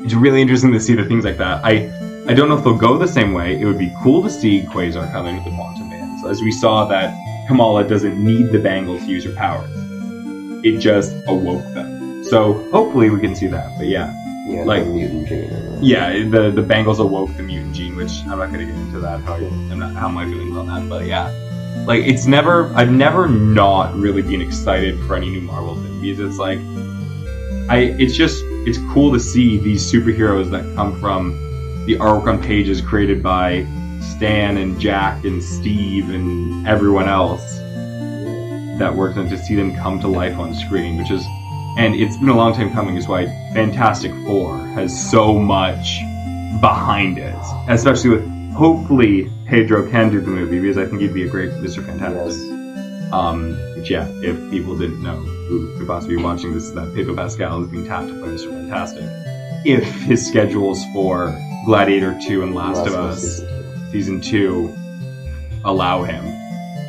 [SPEAKER 2] it's really interesting to see the things like that. I I don't know if they'll go the same way. It would be cool to see Quasar come in with the quantum bands, as we saw that Kamala doesn't need the bangle to use her powers. It just awoke them. So hopefully we can see that. But yeah,
[SPEAKER 1] Yeah.
[SPEAKER 2] Like-
[SPEAKER 1] the mutant gene.
[SPEAKER 2] yeah, the the bangles awoke the mutant gene, which I'm not gonna get into that. How I, I'm not how my feelings on that, but yeah, like it's never I've never not really been excited for any new Marvel thing because it's like I it's just it's cool to see these superheroes that come from the artwork on pages created by Stan and Jack and Steve and everyone else that worked on to see them come to life on screen, which is and it's been a long time coming is why Fantastic Four has so much behind it. Especially with hopefully Pedro can do the movie because I think he'd be a great Mr. Fantastic.
[SPEAKER 1] Yes.
[SPEAKER 2] Um, yeah, if people didn't know who could possibly be watching this, that Pedro Pascal is being tapped to play Mr. Fantastic. If his schedules for Gladiator 2 and Last, of Us
[SPEAKER 1] season
[SPEAKER 2] season 2 allow him.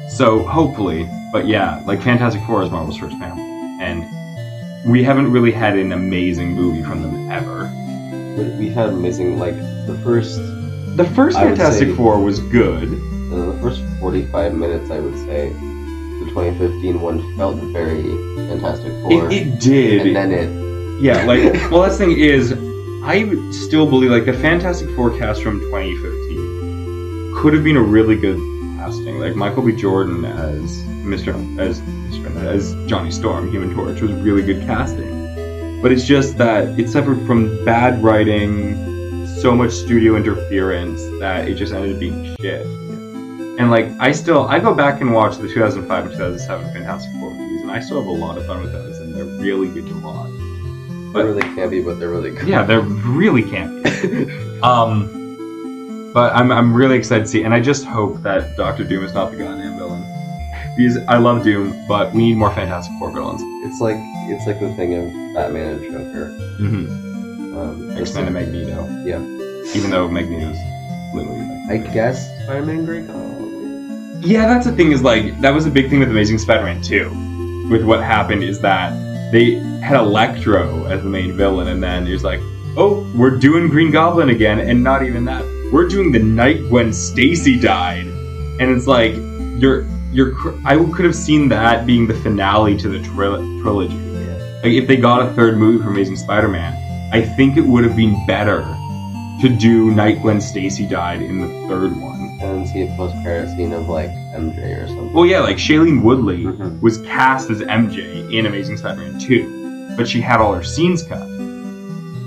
[SPEAKER 2] So hopefully, but yeah, like Fantastic Four is Marvel's first family. And we haven't really had an amazing movie from them ever.
[SPEAKER 1] We, had amazing like the first
[SPEAKER 2] The first Fantastic
[SPEAKER 1] say-
[SPEAKER 2] Four was good.
[SPEAKER 1] uh, the first 45 minutes I would say 2015 one felt very Fantastic Four.
[SPEAKER 2] It, it did.
[SPEAKER 1] and then it
[SPEAKER 2] Yeah, like, well, that's the thing is, I still believe, like, the Fantastic Four cast from 2015 could have been a really good casting. Like, Michael B. Jordan as Mr. as Mr. as Johnny Storm, Human Torch, was really good casting. But it's just that it suffered from bad writing, so much studio interference that it just ended up being shit. And like, I still, I go back and watch the 2005 and 2007 Fantastic Four movies, and I still have a lot of fun with those, and they're really good to watch.
[SPEAKER 1] they're really campy, but they're really good.
[SPEAKER 2] Yeah, they're really campy. *laughs* Um, but I'm I'm really excited to see, and I just hope that Doctor Doom is not the goddamn villain. Because I love Doom, but we need more Fantastic Four villains.
[SPEAKER 1] It's like it's like the thing of Batman and Joker.
[SPEAKER 2] Mm-hmm.
[SPEAKER 1] Um,
[SPEAKER 2] X Men and Magneto.
[SPEAKER 1] Yeah.
[SPEAKER 2] Even though Magneto's literally.
[SPEAKER 1] I guess Spider-Man Great. Oh,
[SPEAKER 2] yeah, that's the thing. Is like that was a big thing with Amazing Spider-Man too. with what happened is that they had Electro as the main villain, and then it was like, oh, we're doing Green Goblin again, and not even that. We're doing the night Gwen Stacy died, and it's like you're you're. cr- I could have seen that being the finale to the tril- trilogy.
[SPEAKER 1] Yeah.
[SPEAKER 2] Like if they got a third movie for Amazing Spider-Man, I think it would have been better to do Night Gwen Stacy died in the third one.
[SPEAKER 1] And see a post credit scene of like MJ or something.
[SPEAKER 2] Well, yeah, like Shailene Woodley
[SPEAKER 1] Mhm.
[SPEAKER 2] was cast as MJ in Amazing Spider-Man 2, but she had all her scenes cut.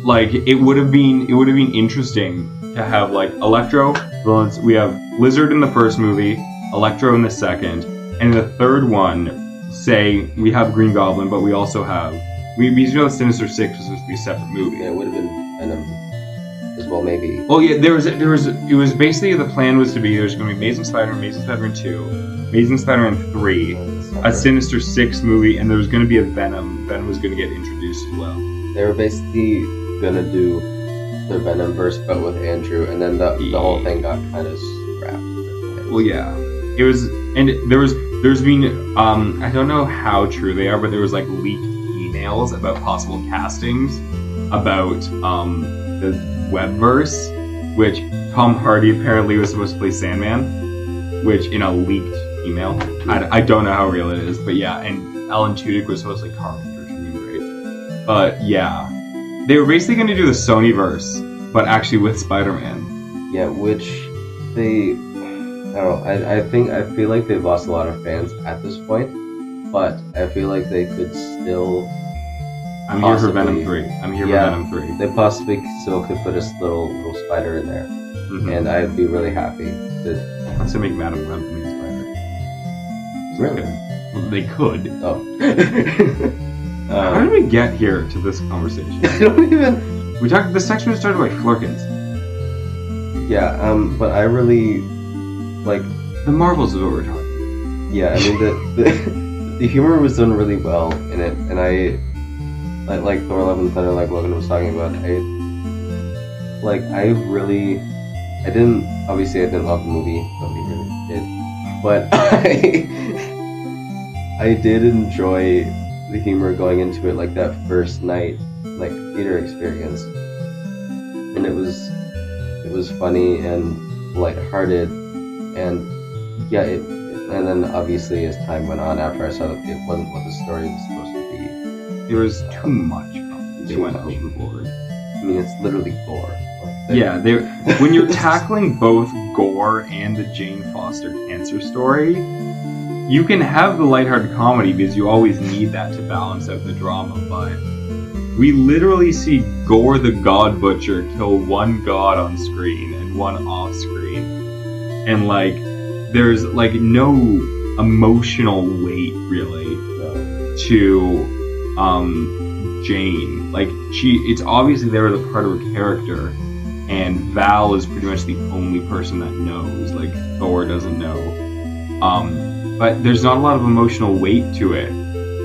[SPEAKER 2] Like it would have been it would have been interesting to have like Electro villains. We have Lizard in the first movie, Electro in the second, and in the third one, say we have Green Goblin, but we also have we because you know Sinister Six was supposed to be a separate movie.
[SPEAKER 1] Yeah, it would have been Venom as well, maybe.
[SPEAKER 2] Well, yeah, there was there was it was basically the plan was to be there's going to be Amazing Spider-Man, Amazing Spider-Man two, Amazing Spider-Man three, a Sinister Six movie, and there was going to be a Venom. Venom was going to get introduced as well.
[SPEAKER 1] They were basically gonna do the Venom verse, but with Andrew, and then the, the whole thing got kind of scrapped.
[SPEAKER 2] Well, yeah, it was, and there was there's been um I don't know how true they are, but there was like leaked emails about possible castings about um the webverse, which Tom Hardy apparently was supposed to play Sandman, which in a leaked email. I, I don't know how real it is, but yeah, and Alan Tudyk was supposed to play Carpenter, be great. But yeah, they were basically going to do the Sonyverse, but actually with Spider-Man.
[SPEAKER 1] Yeah, which they, I don't know. I, I think I feel like they've lost a lot of fans at this point, but I feel like they could still,
[SPEAKER 2] I'm here for Venom three. I'm here
[SPEAKER 1] Yeah.
[SPEAKER 2] for Venom three.
[SPEAKER 1] they possibly still could put a little little spider in there,
[SPEAKER 2] Mhm.
[SPEAKER 1] and I'd be really happy. To...
[SPEAKER 2] Let's make Madame Web the spider.
[SPEAKER 1] Really?
[SPEAKER 2] Well, they could.
[SPEAKER 1] oh, *laughs*
[SPEAKER 2] How
[SPEAKER 1] um,
[SPEAKER 2] did we get here to this conversation? *laughs*
[SPEAKER 1] I don't even.
[SPEAKER 2] we talked. This section was started by Flerkens.
[SPEAKER 1] Yeah, um, but I really like
[SPEAKER 2] The Marvels is what we're talking.
[SPEAKER 1] Yeah, I mean the, the *laughs* the humor was done really well in it, and I like like Thor: Love and Thunder, like Logan was talking about. I like I really I didn't obviously I didn't love the movie, really did, but I *laughs* I did enjoy the humor going into it, like that first night, like theater experience, and it was it was funny and lighthearted, and yeah, it, and then obviously as time went on, after I saw that it wasn't what the story was.
[SPEAKER 2] There was too much. They went overboard.
[SPEAKER 1] I mean, it's literally gore. Like,
[SPEAKER 2] Yeah, they when you're tackling both Gorr and the Jane Foster cancer story, you can have the lighthearted comedy because you always need that to balance out the drama, but we literally see Gorr the God Butcher kill one god on screen and one off screen. And like there's like no emotional weight really to um Jane. Like she it's obviously there as a part of her character and Val is pretty much the only person that knows. Like Thor doesn't know. Um but there's not a lot of emotional weight to it.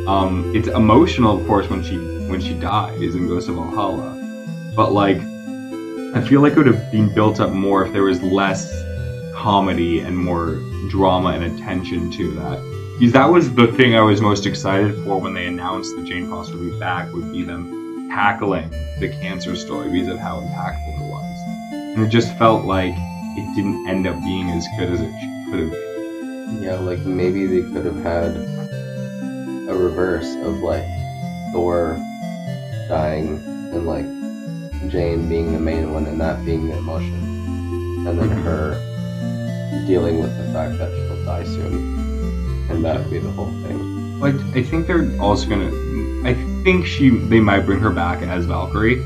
[SPEAKER 2] Um it's emotional of course when she when she dies and goes to Valhalla. But like I feel like it would have been built up more if there was less comedy and more drama and attention to that. Because that was the thing I was most excited for when they announced that Jane Foster would be back, would be them tackling the cancer story because of how impactful it was. And it just felt like it didn't end up being as good as it could have been.
[SPEAKER 1] yeah, like maybe they could have had a reverse of like Thor dying and like Jane being the main one and that being the emotion, and then
[SPEAKER 2] Mhm.
[SPEAKER 1] her dealing with the fact that she'll die soon, and that would be the whole thing.
[SPEAKER 2] Like I think they're also gonna. I think she they might bring her back as Valkyrie,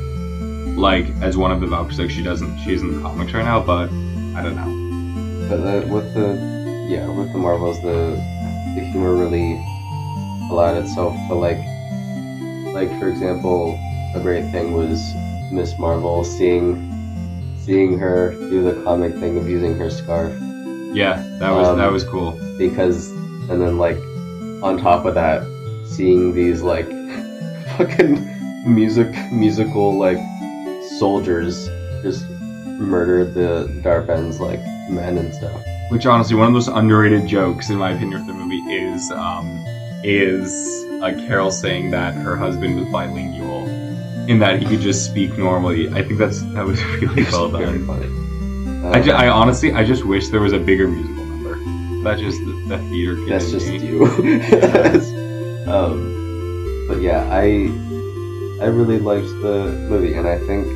[SPEAKER 2] like as one of the Valkyries. Like she doesn't. She's in the comics right now, but I don't know.
[SPEAKER 1] But the, with the yeah, with the Marvels, the the humor really allowed itself to like like for example, a great thing was Ms. Marvel seeing seeing her do the comic thing of using her scarf
[SPEAKER 2] Yeah, that was
[SPEAKER 1] Um,
[SPEAKER 2] that was cool.
[SPEAKER 1] because and then like on top of that seeing these like *laughs* fucking music musical like soldiers just murder the Dar-Benn's like men and stuff.
[SPEAKER 2] Which honestly, one of those underrated jokes in my opinion of the movie is um, is uh, Carol saying that her husband was bilingual, in that he could just speak normally. I think that's that was *laughs* really well
[SPEAKER 1] Very
[SPEAKER 2] done.
[SPEAKER 1] funny.
[SPEAKER 2] I, ju-
[SPEAKER 1] Um,
[SPEAKER 2] I honestly, I just wish there was a bigger musical. That's just the, the theater kid.
[SPEAKER 1] That's just
[SPEAKER 2] me.
[SPEAKER 1] you. *laughs* um, but yeah, I I really liked the movie, and I think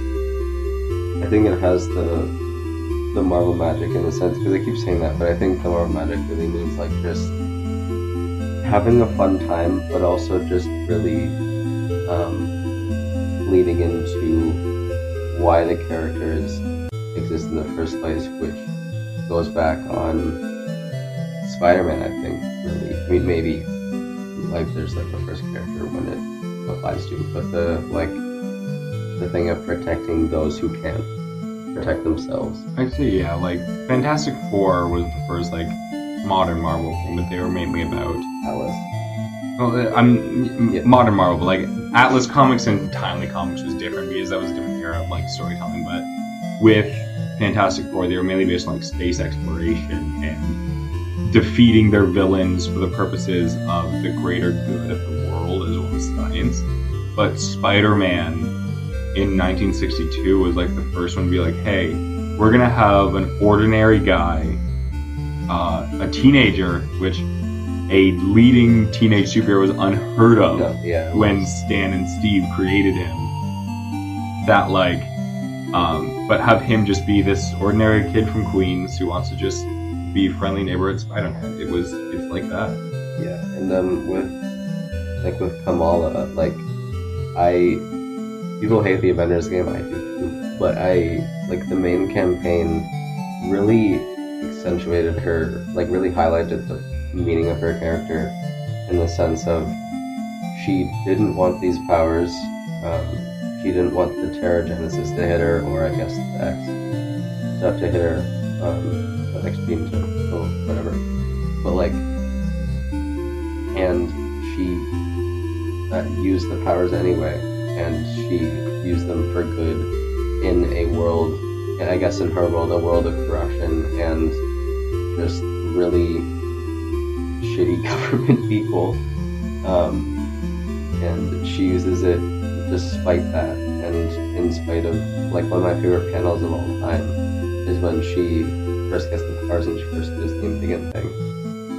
[SPEAKER 1] I think it has the the Marvel magic in a sense because I keep saying that, but I think the Marvel magic really means like just having a fun time, but also just really um, leading into why the characters exist in the first place, which goes back on Spider-Man, I think, really. I mean, maybe like there's like the first character when it applies to, but the like the thing of protecting those who can't protect themselves.
[SPEAKER 2] Say yeah, like Fantastic Four was the first like modern Marvel thing, but they were mainly about
[SPEAKER 1] Alice.
[SPEAKER 2] well, uh, I'm
[SPEAKER 1] Yeah.
[SPEAKER 2] modern Marvel, but like Atlas Comics and Timely Comics was different because that was a different era of like storytelling. But with Fantastic Four, they were mainly based on like space exploration and defeating their villains for the purposes of the greater good of the world as well as science. But Spider-Man in 1962 was like the first one to be like, hey, we're gonna have an ordinary guy, uh, a teenager, which a leading teenage superhero was unheard of
[SPEAKER 1] No, yeah.
[SPEAKER 2] when Stan and Steve created him. That like, um, but have him just be this ordinary kid from Queens who wants to just be friendly neighborhood Spider-Man. It was it's like that.
[SPEAKER 1] Yeah, and then with like with Kamala, like I people hate the Avengers game, I do but I like the main campaign really accentuated her, like really highlighted the meaning of her character in the sense of she didn't want these powers. Um, she didn't want the Terrigenesis to hit her, or I guess the X stuff to hit her, um, the X beam to, or whatever. But like, and she uh, used the powers anyway, and she used them for good in a world, I guess in her world, a world of corruption and just really shitty *laughs* government people. Um, and she uses it despite that, and in spite of, like, one of my favorite panels of all time is when she first gets the powers and she first does the Indian thing.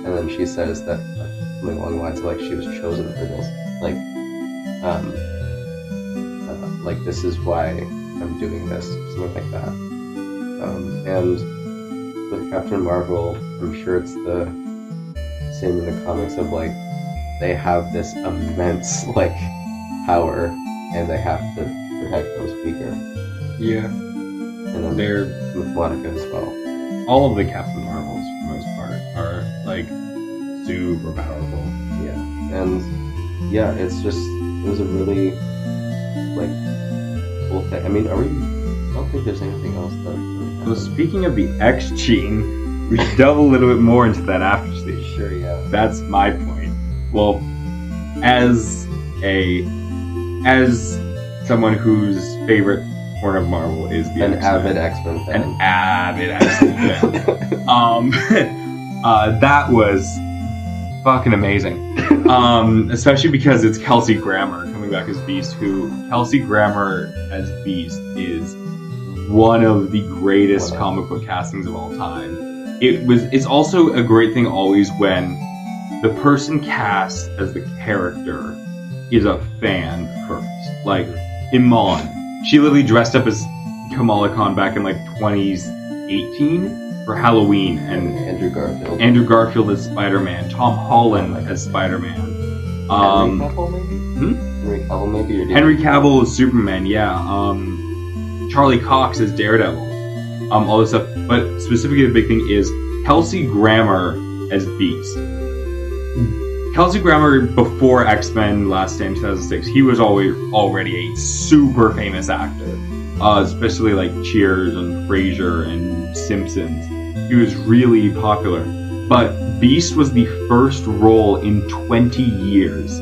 [SPEAKER 1] And then she says that, like, something along the lines of, like, she was chosen for this. Like, um, uh, like, this is why I'm doing this, something like that. Um, and with Captain Marvel, I'm sure it's the same in the comics of, like, they have this immense, *laughs* like, power, and they have to protect those weaker.
[SPEAKER 2] Yeah,
[SPEAKER 1] And then
[SPEAKER 2] they're
[SPEAKER 1] with Monica as well.
[SPEAKER 2] All of the Captain Marvels for the most part are like super powerful.
[SPEAKER 1] Yeah, and yeah, it's just it was a really like cool thing. I mean, are we? I don't think there's anything else that. Really
[SPEAKER 2] So speaking of the X gene, we should delve a little bit more into that after stage.
[SPEAKER 1] Sure, yeah.
[SPEAKER 2] That's my point. Well, as a as someone whose favorite corner of Marvel is the
[SPEAKER 1] An
[SPEAKER 2] X-Men,
[SPEAKER 1] avid X Men fan.
[SPEAKER 2] an avid X-Men fan. *laughs* Um, *laughs* uh, that was fucking amazing. Um, especially because it's Kelsey Grammer coming back as Beast, who Kelsey Grammer as Beast is one of the greatest comic book castings of all time. It was. It's also a great thing always when the person cast as the character is a fan first. Like Iman, she literally dressed up as Kamala Khan back in like 2018 for Halloween,
[SPEAKER 1] and
[SPEAKER 2] and
[SPEAKER 1] Andrew Garfield.
[SPEAKER 2] Andrew Garfield as Spider-Man, Tom Holland as Spider-Man, um,
[SPEAKER 1] Henry Cavill, maybe.
[SPEAKER 2] hmm?
[SPEAKER 1] Henry Cavill, maybe. Or
[SPEAKER 2] Henry Cavill as Superman, yeah, um, Charlie Cox as Daredevil, um, all this stuff. But specifically, the big thing is Kelsey Grammer as Beast. Kelsey Grammer before X Men Last Stand 2006, he was always already a super famous actor, uh, especially like Cheers and Frasier and Simpsons. He was really popular. But Beast was the first role in 20 years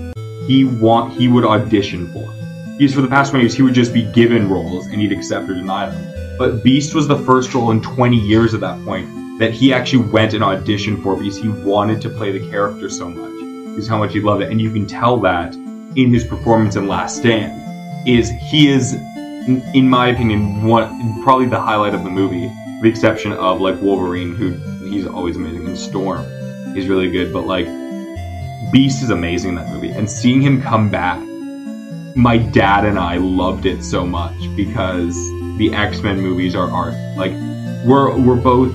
[SPEAKER 2] he want he would audition for. Because for the past 20 years, he would just be given roles and he'd accept or deny them. But Beast was the first role in 20 years at that point that he actually went and auditioned for because he wanted to play the character so much. Is how much he loved it, and you can tell that in his performance in Last Stand. Is he is, in my opinion, one probably the highlight of the movie, the exception of like Wolverine, who he's always amazing, and Storm, he's really good, but like Beast is amazing in that movie, and seeing him come back, my dad and I loved it so much because the X Men movies are art. Like we're we're both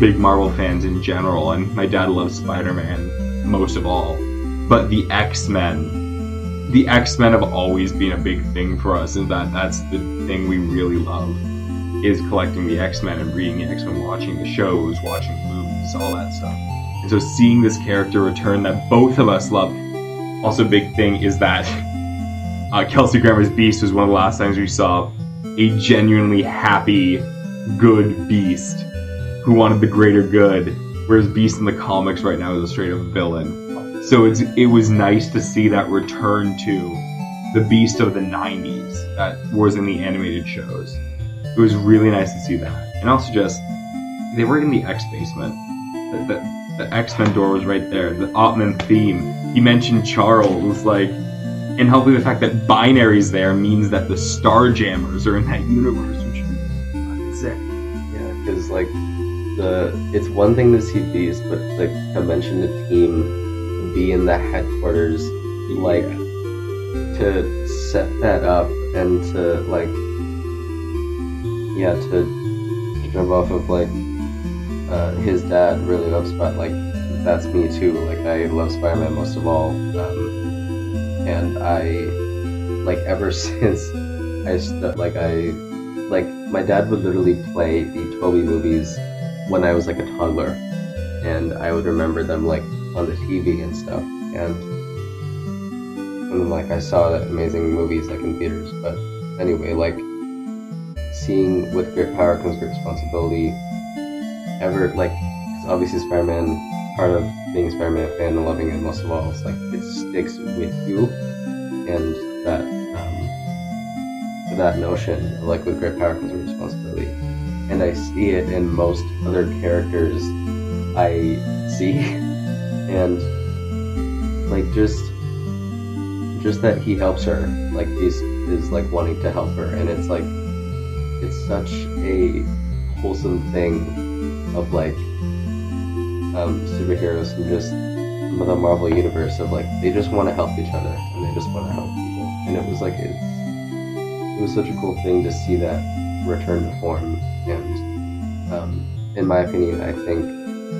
[SPEAKER 2] big Marvel fans in general, and my dad loves Spider Man most of all. But the X Men, the X Men have always been a big thing for us, and that that's the thing we really love is collecting the X Men and reading the X Men, watching the shows, watching movies, all that stuff. And so seeing this character return that both of us love. Also, a big thing is that uh, Kelsey Grammer's Beast was one of the last times we saw a genuinely happy, good Beast who wanted the greater good, whereas Beast in the comics right now is a straight up villain. So it's it was nice to see that return to the Beast of the '90s that was in the animated shows. It was really nice to see that, and also just they were in the X basement. The, the, the X Men door was right there. The Ottman theme. He mentioned Charles, like, and hopefully the fact that Binary's there means that the Starjammers are in that universe, which is sick.
[SPEAKER 1] Yeah, because like the it's one thing to see Beast, but like to mention the team be in the headquarters, like to set that up and to like yeah to, to jump off of like uh, his dad really loves Spider like that's me too. Like I love Spider-Man most of all, um, and I like ever *laughs* since I st- like I like my dad would literally play the Tobey movies when I was like a toddler, and I would remember them like on the TV and stuff, and and like I saw amazing movies like in theaters. But anyway, like seeing with great power comes great responsibility. Ever like 'cause obviously Spider-Man, part of being a Spider-Man fan and loving it most of all is like it sticks with you, and that um, that notion like with great power comes responsibility and I see it in most other characters I see, *laughs* and like just just that he helps her, like he's is like wanting to help her, and it's like it's such a wholesome thing of like um, superheroes and just the Marvel universe of like they just want to help each other and they just want to help people, and it was like it, it was such a cool thing to see that return to form. And um, in my opinion i think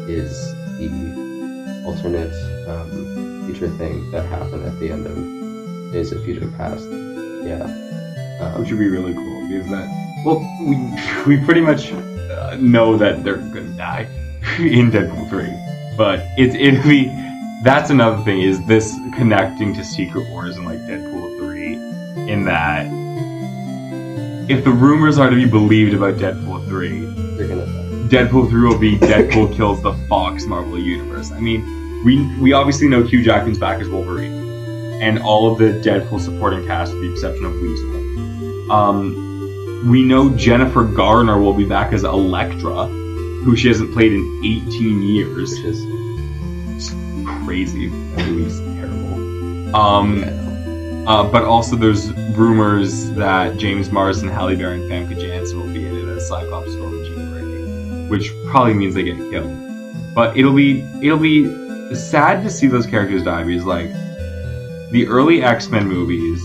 [SPEAKER 1] is the alternate um, future thing that happened at the end of days of future past. Yeah. Um,
[SPEAKER 2] which would be really cool because that well we we pretty much uh, know that they're gonna die *laughs* in Deadpool three, but it's it'd be that's another thing is this connecting to Secret Wars and like Deadpool three in that if the rumors are to be believed about Deadpool three,
[SPEAKER 1] they're gonna die.
[SPEAKER 2] Deadpool 3 will be Deadpool *laughs* kills the Fox Marvel Universe. I mean, we we obviously know Hugh Jackman's back as Wolverine, and all of the Deadpool supporting cast, with the exception of Weasel. Um, we know Jennifer Garner will be back as Elektra, who she hasn't played in 18 years.
[SPEAKER 1] which is
[SPEAKER 2] crazy. That movie's terrible. Um, uh, but also, there's rumors that James Marsden, Halle Berry, and Famke Janssen will be in it as Cyclops, Storm, and Jean Grey, which probably means they get killed. But it'll be it'll be sad to see those characters die because, like, the early X Men movies,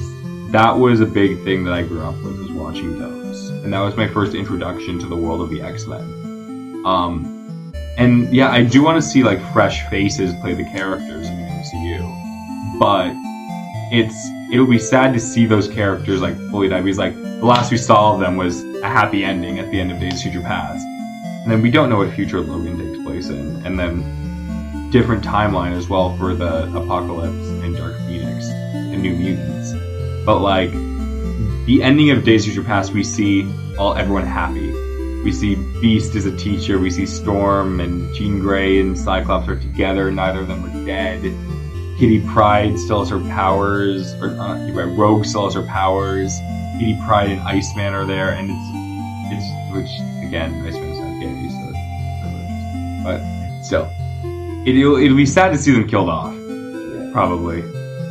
[SPEAKER 2] that was a big thing that I grew up with was watching those, and that was my first introduction to the world of the X Men. Um, and yeah, I do want to see like fresh faces play the characters in the MCU, but it's it'll be sad to see those characters like fully die because like the last we saw of them was a happy ending at the end of Days of Future Past, and then we don't know what future Logan takes place in, and then different timeline as well for the Apocalypse and Dark Phoenix and New Mutants, but like the ending of Days of Future Past, we see all everyone happy. We see Beast as a teacher. We see Storm and Jean Grey and Cyclops are together. Neither of them are dead. Kitty Pryde still has her powers, or uh, Pryde, Rogue still has her powers. Kitty Pryde and Iceman are there, and it's it's which again, Iceman's not gay, so but still, it, it'll it'll be sad to see them killed off.
[SPEAKER 1] yeah
[SPEAKER 2] probably.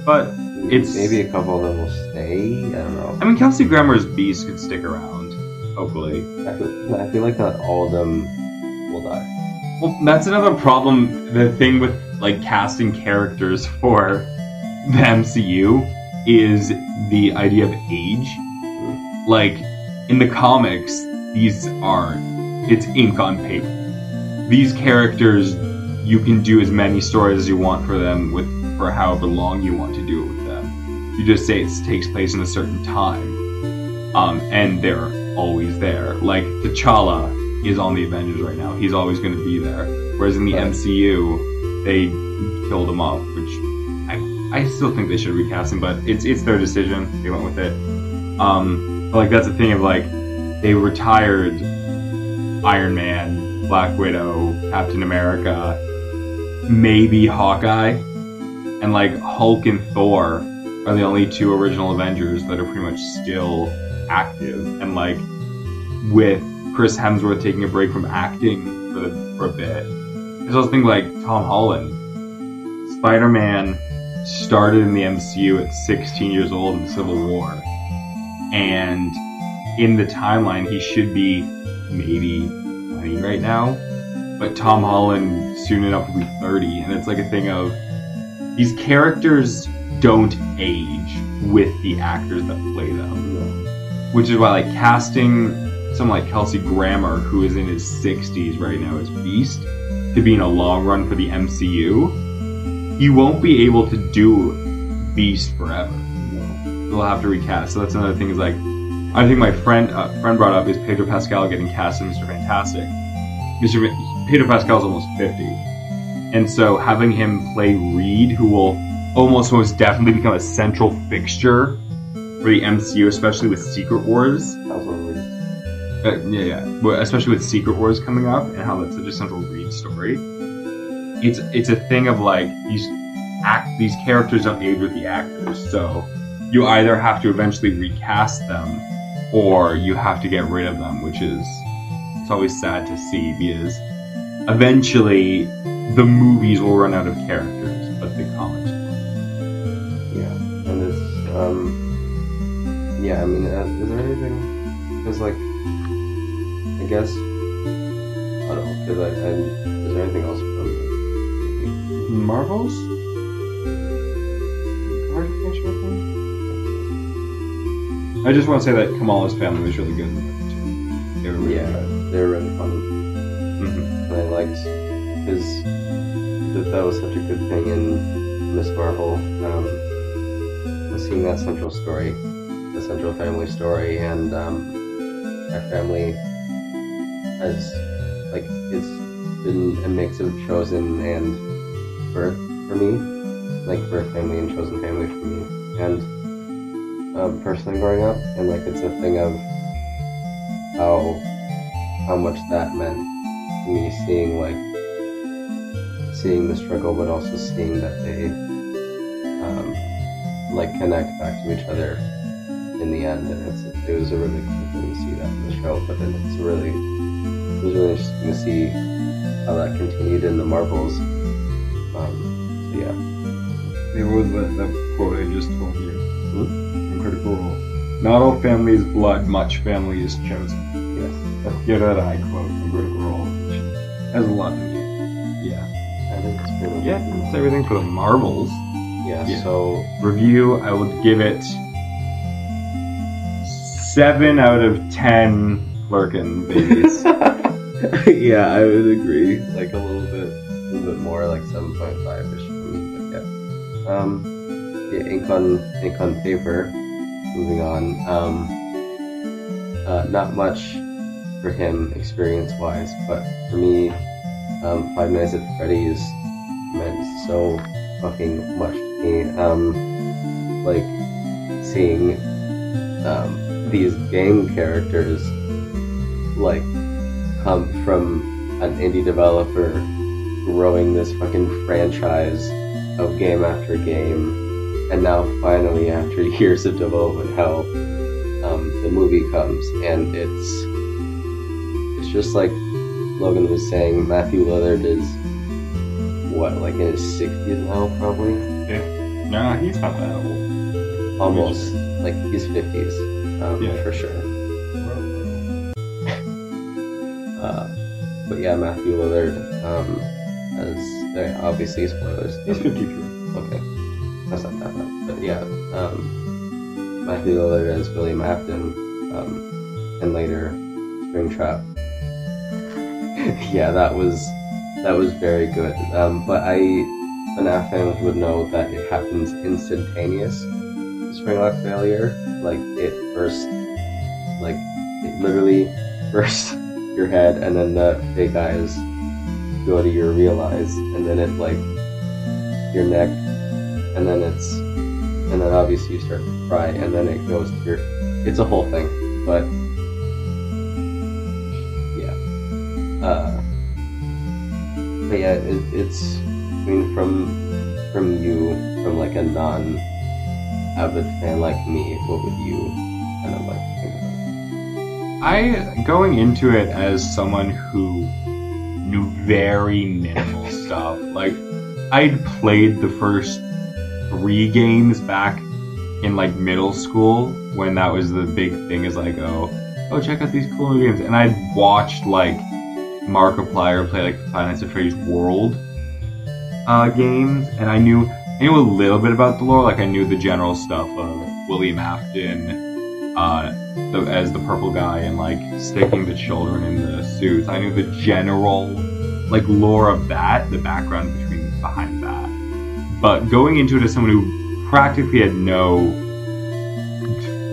[SPEAKER 2] But It's-
[SPEAKER 1] maybe a couple of them will stay. I don't know.
[SPEAKER 2] I mean, Kelsey Grammer's Beast could stick around, hopefully.
[SPEAKER 1] I feel, I feel like not all of them will die.
[SPEAKER 2] Well, that's another problem. The thing with like casting characters for the MCU is the idea of age. Hmm. Like in the comics, these are it's ink on paper. These characters, you can do as many stories as you want for them with for however long you want to do it with them. You just say it takes place in a certain time, um, and they're always there. Like T'Challa is on the Avengers right now. He's always going to be there. Whereas in the
[SPEAKER 1] Right.
[SPEAKER 2] MCU, they killed him off, which I, I still think they should recast him, but it's it's their decision. They went with it. Um, but like that's the thing of like they retired Iron Man, Black Widow, Captain America, maybe Hawkeye, and like Hulk and Thor are the only two original Avengers that are pretty much still active. And like with Chris Hemsworth taking a break from acting for the, for a bit, there's also things like Tom Holland. Spider-Man started in the MCU at 16 years old in Civil War, and in the timeline he should be maybe 20 right now, but Tom Holland soon enough will be 30, and it's like a thing of these characters don't age with the actors that play them which is why like casting someone like Kelsey Grammer, who is in his 60s right now as Beast, to be in a long run for the MCU, you won't be able to do Beast forever.
[SPEAKER 1] No.
[SPEAKER 2] They'll have to recast. So that's another thing. Is like, I think my friend uh, friend brought up is Pedro Pascal getting cast in Mr. Fantastic. Mr. Pedro Pascal's almost 50, and so having him play Reed, who will almost most definitely become a central fixture for the MCU, especially with Secret Wars.
[SPEAKER 1] Reeds.
[SPEAKER 2] Uh, yeah, yeah. But especially with Secret Wars coming up and how that's such a central Reed story. It's it's a thing of like these act these characters don't age with the actors, so you either have to eventually recast them or you have to get rid of them, which is it's always sad to see because eventually the movies will run out of characters, but the comics.
[SPEAKER 1] Yeah, and it's um, yeah. I mean, uh, is there anything? Because like, I guess I don't know. Because I, I is there anything else from?
[SPEAKER 2] Marvels? Hard to picture anything. I just want to say that Kamala's family was really good in the movie too. They were really
[SPEAKER 1] Yeah,
[SPEAKER 2] good.
[SPEAKER 1] they're really fun,
[SPEAKER 2] Mhm.
[SPEAKER 1] And I liked because that that was such a good thing in Ms. Marvel. Um, seeing that central story, the central family story, and um, our family has like it's been a mix of chosen and birth for me, like birth family and chosen family for me, and um, personally growing up, and like it's a thing of how how much that meant me, seeing like seeing the struggle, but also seeing that they um, like connect back to each other in the end, and it's it was a really cool thing to see that in the show. But then it's really it was really interesting to see how that continued in the Marvels. Um, so yeah,
[SPEAKER 2] It was that, that quote I just told you
[SPEAKER 1] Hmm?
[SPEAKER 2] from Critical Role. Not all family is blood, much family is chosen.
[SPEAKER 1] yes,
[SPEAKER 2] get that I quote from Critical Role. which Has a lot to mean. Yeah.
[SPEAKER 1] I think it's pretty much
[SPEAKER 2] Yeah, that's everything for the Marvels.
[SPEAKER 1] yeah.
[SPEAKER 2] Yeah.
[SPEAKER 1] So
[SPEAKER 2] review, I would give it seven out of ten Flerken babies. *laughs* *laughs*
[SPEAKER 1] yeah, I would agree. Like a little bit, a little bit more, like seven point five ish for me. But yeah, um, yeah, ink on ink on paper. Moving on. Um, uh, not much for him experience wise, but for me, um, Five Nights at Freddy's meant so fucking much to me. Um, like seeing um, these game characters like come from an indie developer growing this fucking franchise of game after game, and now finally, after *laughs* years of development, how um, the movie comes, and it's just like Logan was saying. Matthew Lillard is what, like in his sixties now, probably.
[SPEAKER 2] Yeah. Nah, he's not that old.
[SPEAKER 1] almost like he's fifties, um,
[SPEAKER 2] Yeah.
[SPEAKER 1] for sure. *laughs* Uh, but yeah, Matthew Lillard, um, as uh, obviously spoilers.
[SPEAKER 2] He's 53.
[SPEAKER 1] Okay, that's not that bad. But yeah, um, Matthew Lillard as William Afton, um, and later Springtrap. *laughs* yeah, that was that was very good. Um, but I, FNAF fans would know that it happens instantaneous. Springlock failure, like it first, like it literally *laughs* first your head, and then the fake eyes go to your real eyes, and then it like your neck, and then it's, and then obviously you start to cry, and then it goes to your. It's a whole thing, but Uh, but yeah, it, it's. I mean, from from you, from like a non avid fan like me, what would you kind of like think about?
[SPEAKER 2] I going into it as someone who knew very minimal *laughs* stuff. Like I'd played the first three games back in like middle school when that was the big thing is like oh oh check out these cool new games and I'd watched like Markiplier play like Five Nights at Freddy's World uh, games and I knew I knew a little bit about the lore like I knew the general stuff of William Afton uh, as the purple guy and like sticking the children in the suits. I knew the general like lore of that, the background between behind that. But going into it as someone who practically had no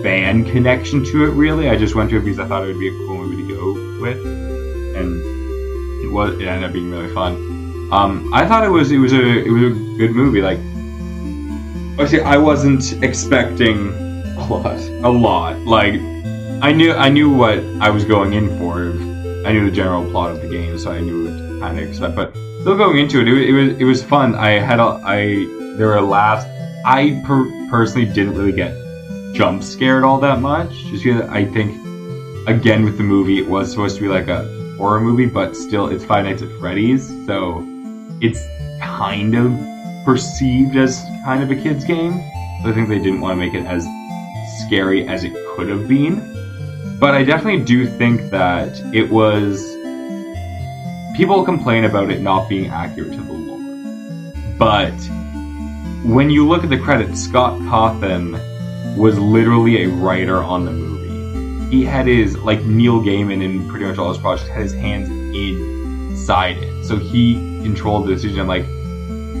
[SPEAKER 2] fan connection to it, really, I just went to it because I thought it would be a cool movie to go with, it was. It ended up being really fun. Um, I thought it was it was a it was a good movie. Like, obviously, I wasn't expecting
[SPEAKER 1] A lot.
[SPEAKER 2] a lot. Like I knew I knew what I was going in for. I knew the general plot of the game, so I knew what kind of expect. But still going into it, it, it was it was fun. I had a I there were laughs. I per- personally didn't really get jump scared all that much, just because I think again with the movie it was supposed to be like a horror movie, but still it's Five Nights at Freddy's, so it's kind of perceived as kind of a kids game. So I think they didn't want to make it as scary as it could have been. But I definitely do think that it was. People complain about it not being accurate to the lore. But when you look at the credits, Scott Cawthon was literally a writer on the movie. He had his, like Neil Gaiman in pretty much all his projects, had his hands inside it. So he controlled the decision. Like,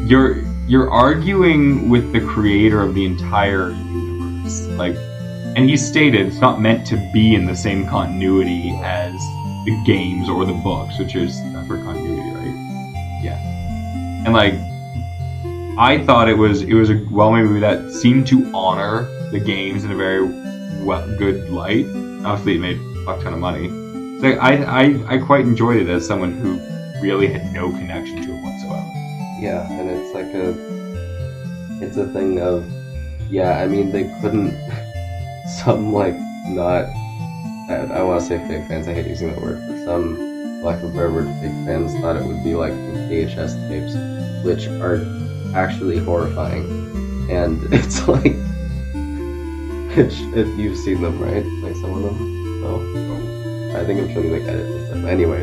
[SPEAKER 2] you're you're arguing with the creator of the entire universe. Like, and he stated it's not meant to be in the same continuity as the games or the books, which is separate continuity, right? Yeah. And like, I thought it was it was a well-made movie that seemed to honor the games in a very well, good light. Obviously, it made a fuck ton of money. So I, I I quite enjoyed it as someone who really had no connection to it whatsoever.
[SPEAKER 1] Yeah, and it's like a, it's a thing of, yeah. I mean, they couldn't. *laughs* Some like not. I, I want to say fake fans. I hate using that word, but some, lack of better word, fake fans thought it would be like the VHS tapes, which are actually horrifying, and *laughs* it's like, it, you've seen them, right? Like some of them. No. I think I'm showing like edits and stuff. Anyway,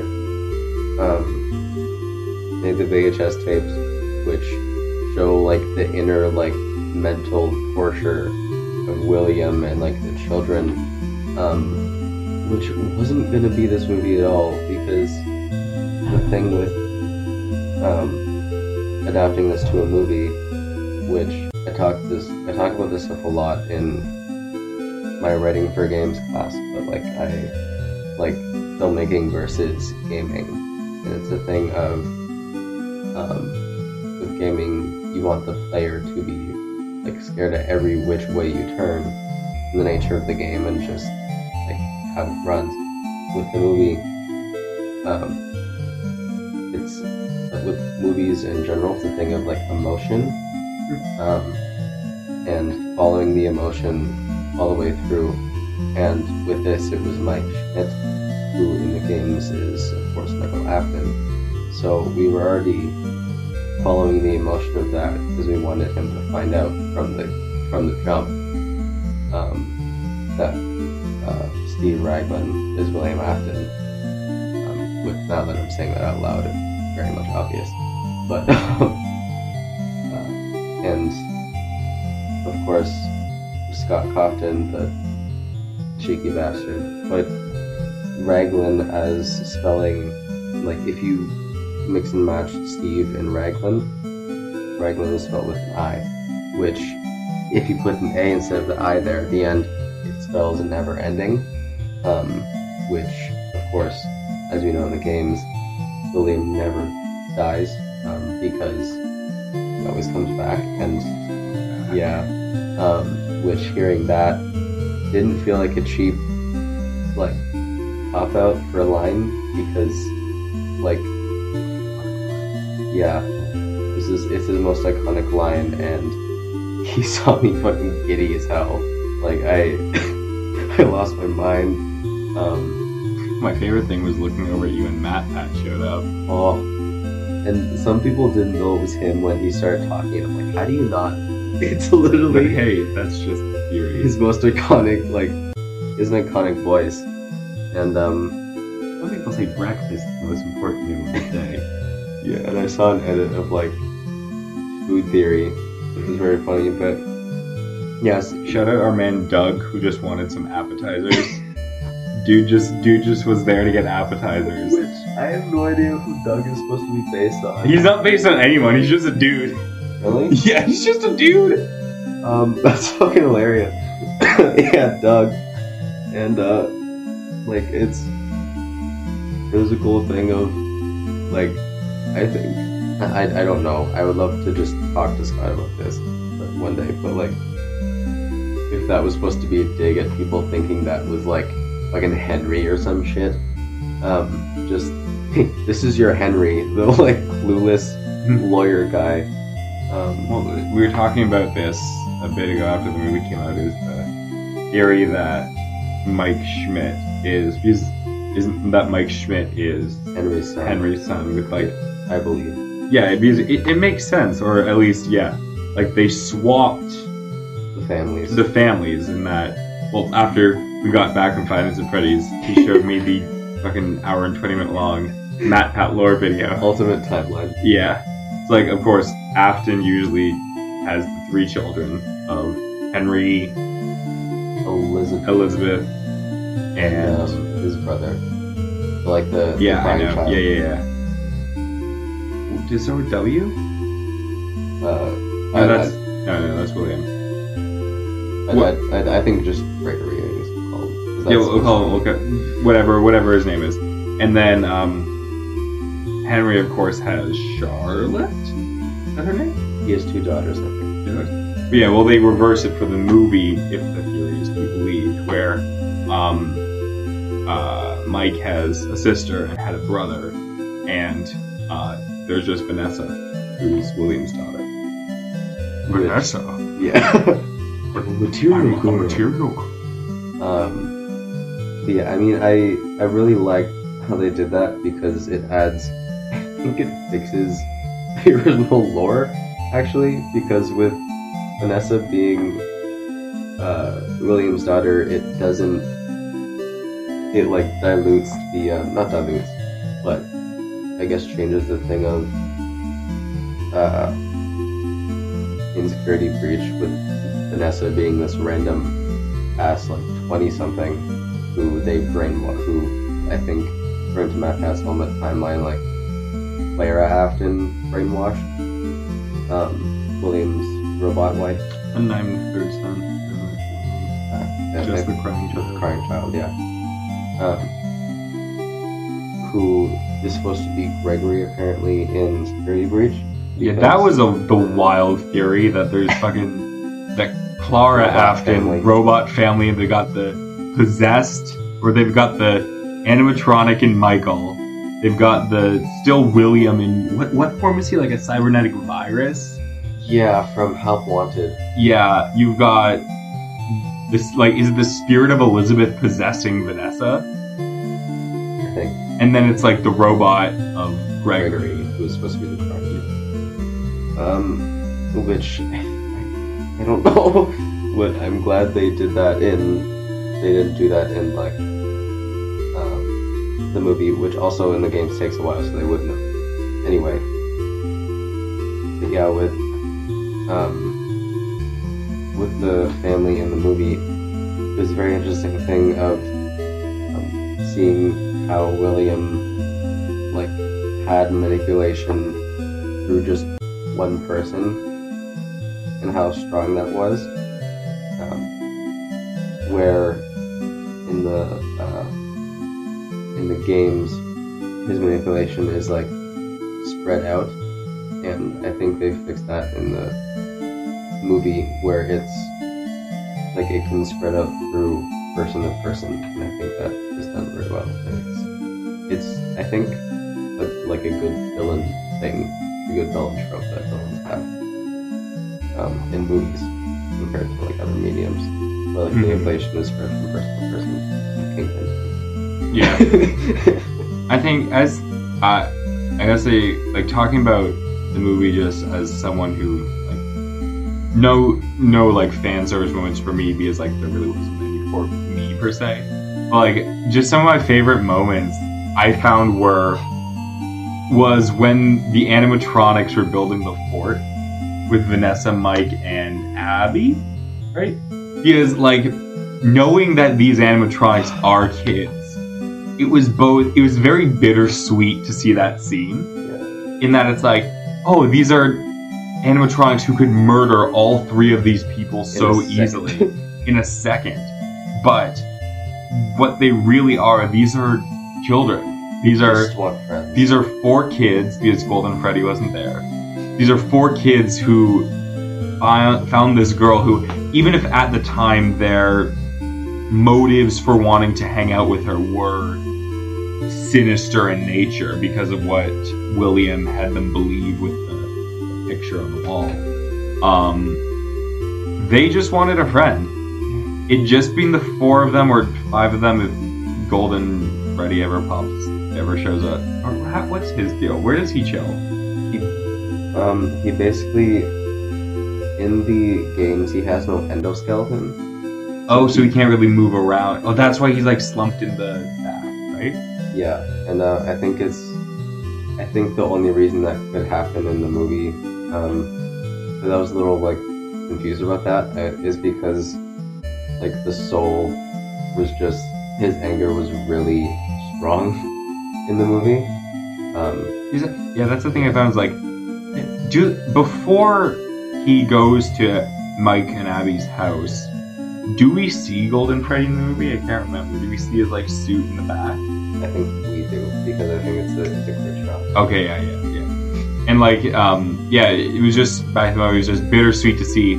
[SPEAKER 1] um, made the VHS tapes, which show like the inner like mental torture of William and like the children, um, which wasn't gonna be this movie at all because the thing with um, adapting this to a movie, which I talk this I talk about this stuff a lot in my writing for games class, but like I like filmmaking versus gaming, and it's a thing of um, with gaming, you want the player to be like scared at every which way you turn, in the nature of the game and just like how it runs. With the movie, um, it's with movies in general, it's a thing of like emotion, um, and following the emotion all the way through. And with this, it was Mike Schmidt, who in the games is of course Michael Afton. So we were already following the emotion of that because we wanted him to find out from the from the jump um, that uh, Steve Raglan is William Afton. Um, with now that I'm saying that out loud, it's very much obvious. But *laughs* uh, and of course Scott Cawthon, the cheeky bastard, but Raglan as spelling like if you mix and match Steve and Raglan, Raglan is spelled with an I, which if you put an A instead of the I there at the end, it spells a never ending. Um, which, of course, as we know in the games, William never dies um, because he always comes back. And yeah, um, which hearing that didn't feel like a cheap like cop out for a line because like yeah, this is it's his most iconic line and *laughs* he saw me fucking giddy as hell. Like I *laughs* I lost my mind. Um
[SPEAKER 2] My favorite thing was looking over at you and MatPat showed up.
[SPEAKER 1] oh and some people didn't know it was him when he started talking. I'm like, how do you not? *laughs* It's
[SPEAKER 2] But
[SPEAKER 1] literally
[SPEAKER 2] hey, that's just the theory.
[SPEAKER 1] his most iconic like his an iconic voice. And um
[SPEAKER 2] Some people say breakfast is the most important meal of the day. *laughs*
[SPEAKER 1] yeah, and I saw an edit of like food theory, which is very funny, but yes,
[SPEAKER 2] Shout out our man Doug who just wanted some appetizers. *laughs* dude just dude just was there to get appetizers.
[SPEAKER 1] which I have no idea who Doug is supposed to be based on.
[SPEAKER 2] He's not based on anyone, he's just a dude.
[SPEAKER 1] Really? *laughs*
[SPEAKER 2] Yeah, he's just a dude.
[SPEAKER 1] Um, *laughs* that's fucking hilarious. *laughs* yeah, Doug. And, uh, like, it's. It was a cool thing of, like, I think. I, I don't know. I would love to just talk to Scott about this one day, but, like, if that was supposed to be a dig at people thinking that was, like, fucking Henry or some shit, um, just. this is your Henry, the, like, clueless lawyer guy. Um,
[SPEAKER 2] Well, we were talking about this a bit ago after the movie came out. Is the theory that Mike Schmidt is is isn't that Mike Schmidt is
[SPEAKER 1] Henry's son.
[SPEAKER 2] Henry's son with like
[SPEAKER 1] I believe.
[SPEAKER 2] yeah because it, it makes sense or at least yeah like they swapped
[SPEAKER 1] The families.
[SPEAKER 2] the families in that well after we got back from Five Nights at Freddy's he showed me the fucking hour and twenty minute long MatPat lore video
[SPEAKER 1] ultimate timeline.
[SPEAKER 2] Yeah. It's like, of course, Afton usually has the three children of Henry,
[SPEAKER 1] Elizabeth
[SPEAKER 2] Elizabeth, and.
[SPEAKER 1] um, his brother. Like the
[SPEAKER 2] yeah,
[SPEAKER 1] the
[SPEAKER 2] I know.
[SPEAKER 1] child.
[SPEAKER 2] Yeah, yeah, yeah. It start with W?
[SPEAKER 1] Uh,
[SPEAKER 2] No,
[SPEAKER 1] I,
[SPEAKER 2] that's, no, no, that's William.
[SPEAKER 1] I, I,
[SPEAKER 2] what-
[SPEAKER 1] I, I think just Gregory is called.
[SPEAKER 2] Yeah, we'll, call him, we'll whatever, whatever his name is. And then, um, Henry, of course, has Charlotte? Is that her name?
[SPEAKER 1] He has two daughters, I think.
[SPEAKER 2] But yeah, well, they reverse it for the movie, if the theory is to be believed, where um, uh, Mike has a sister and had a brother, and uh, there's just Vanessa, who's William's daughter.
[SPEAKER 1] Vanessa? Yeah. *laughs*
[SPEAKER 2] a
[SPEAKER 1] Material. girl.
[SPEAKER 2] material.
[SPEAKER 1] Um, but yeah, I mean, I I really like how they did that because it adds. Think it fixes *laughs* the original lore actually because with Vanessa being uh, William's daughter, it doesn't. It like dilutes the uh, not dilutes, but I guess changes the thing of uh, insecurity breach with Vanessa being this random ass like twenty something who they brainwash who I think according to MatPat's moment timeline like Clara Afton brainwashed um, William's robot wife.
[SPEAKER 2] And I'm the third son.
[SPEAKER 1] Uh,
[SPEAKER 2] Just the crying
[SPEAKER 1] the
[SPEAKER 2] child.
[SPEAKER 1] crying child, yeah. Um, who is supposed to be Gregory apparently in Security Breach.
[SPEAKER 2] Yeah, that was a, the wild theory that there's *laughs* fucking that Clara
[SPEAKER 1] Robot
[SPEAKER 2] Afton
[SPEAKER 1] family.
[SPEAKER 2] robot family. They got the possessed, or they've got the animatronic in Michael. They've got the still William in what what form is he? Like a cybernetic virus?
[SPEAKER 1] yeah from Help Wanted.
[SPEAKER 2] Yeah, you've got this. Like, is it the spirit of Elizabeth possessing Vanessa?
[SPEAKER 1] I think
[SPEAKER 2] And then it's like the robot of Gregory.
[SPEAKER 1] Gregory, who was supposed to be the Crying. Um, which I don't *laughs* know. But I'm glad they did that in. They didn't do that in like the movie, which also in the games takes a while, so they wouldn't have. Anyway, but yeah, with um, with the family in the movie, it was a very interesting thing of um, seeing how William like had manipulation through just one person and how strong that was. Um, where games, his manipulation is like spread out, and I think they fixed that in the movie where it's like it can spread out through person to person, and I think that is done very well. And It's, it's I think like, like a good villain thing, a good villain trope that villains have um, in movies compared to like other mediums. Where like
[SPEAKER 2] Mhm.
[SPEAKER 1] manipulation is spread from person to person. Kingpin.
[SPEAKER 2] Yeah. *laughs* I think as uh, I guess they like talking about the movie just as someone who like no no like fan service moments for me because like there really wasn't any for me per se. But like just some of my favorite moments I found were was when the animatronics were building the fort with Vanessa, Mike, and Abby, right? Because like knowing that these animatronics are kids it was both it was very bittersweet to see that scene
[SPEAKER 1] Yeah.
[SPEAKER 2] in that it's like oh these are animatronics who could murder all three of these people so easily *laughs* in a second but what they really are these are children these are
[SPEAKER 1] Just want friends.
[SPEAKER 2] these are four kids because Golden Freddy wasn't there. These are four kids who found this girl who, even if at the time their motives for wanting to hang out with her were sinister in nature because of what William had them believe with the picture on the wall, um, they just wanted a friend. It just being the four of them or five of them, if Golden Freddy ever pops, ever shows up, how, what's his deal? Where does he chill?
[SPEAKER 1] Um, he basically in the games he has no endoskeleton.
[SPEAKER 2] Oh, so he can't really move around. Oh, that's why he's like slumped in the back, right?
[SPEAKER 1] Yeah, and uh, I think it's I think the only reason that could happen in the movie, um, 'cause I was a little like confused about that, uh, is because like the soul was just his anger was really strong *laughs* in the movie. Um,
[SPEAKER 2] yeah, that's the thing I found is like, do before he goes to Mike and Abby's house, do we see Golden Freddy in the movie? I can't remember. Do we see his like suit in the back?
[SPEAKER 1] I think we do because I think it's a, it's a great shot.
[SPEAKER 2] Okay, yeah, yeah, yeah. And like, um, yeah, it was just back then. It was just bittersweet to see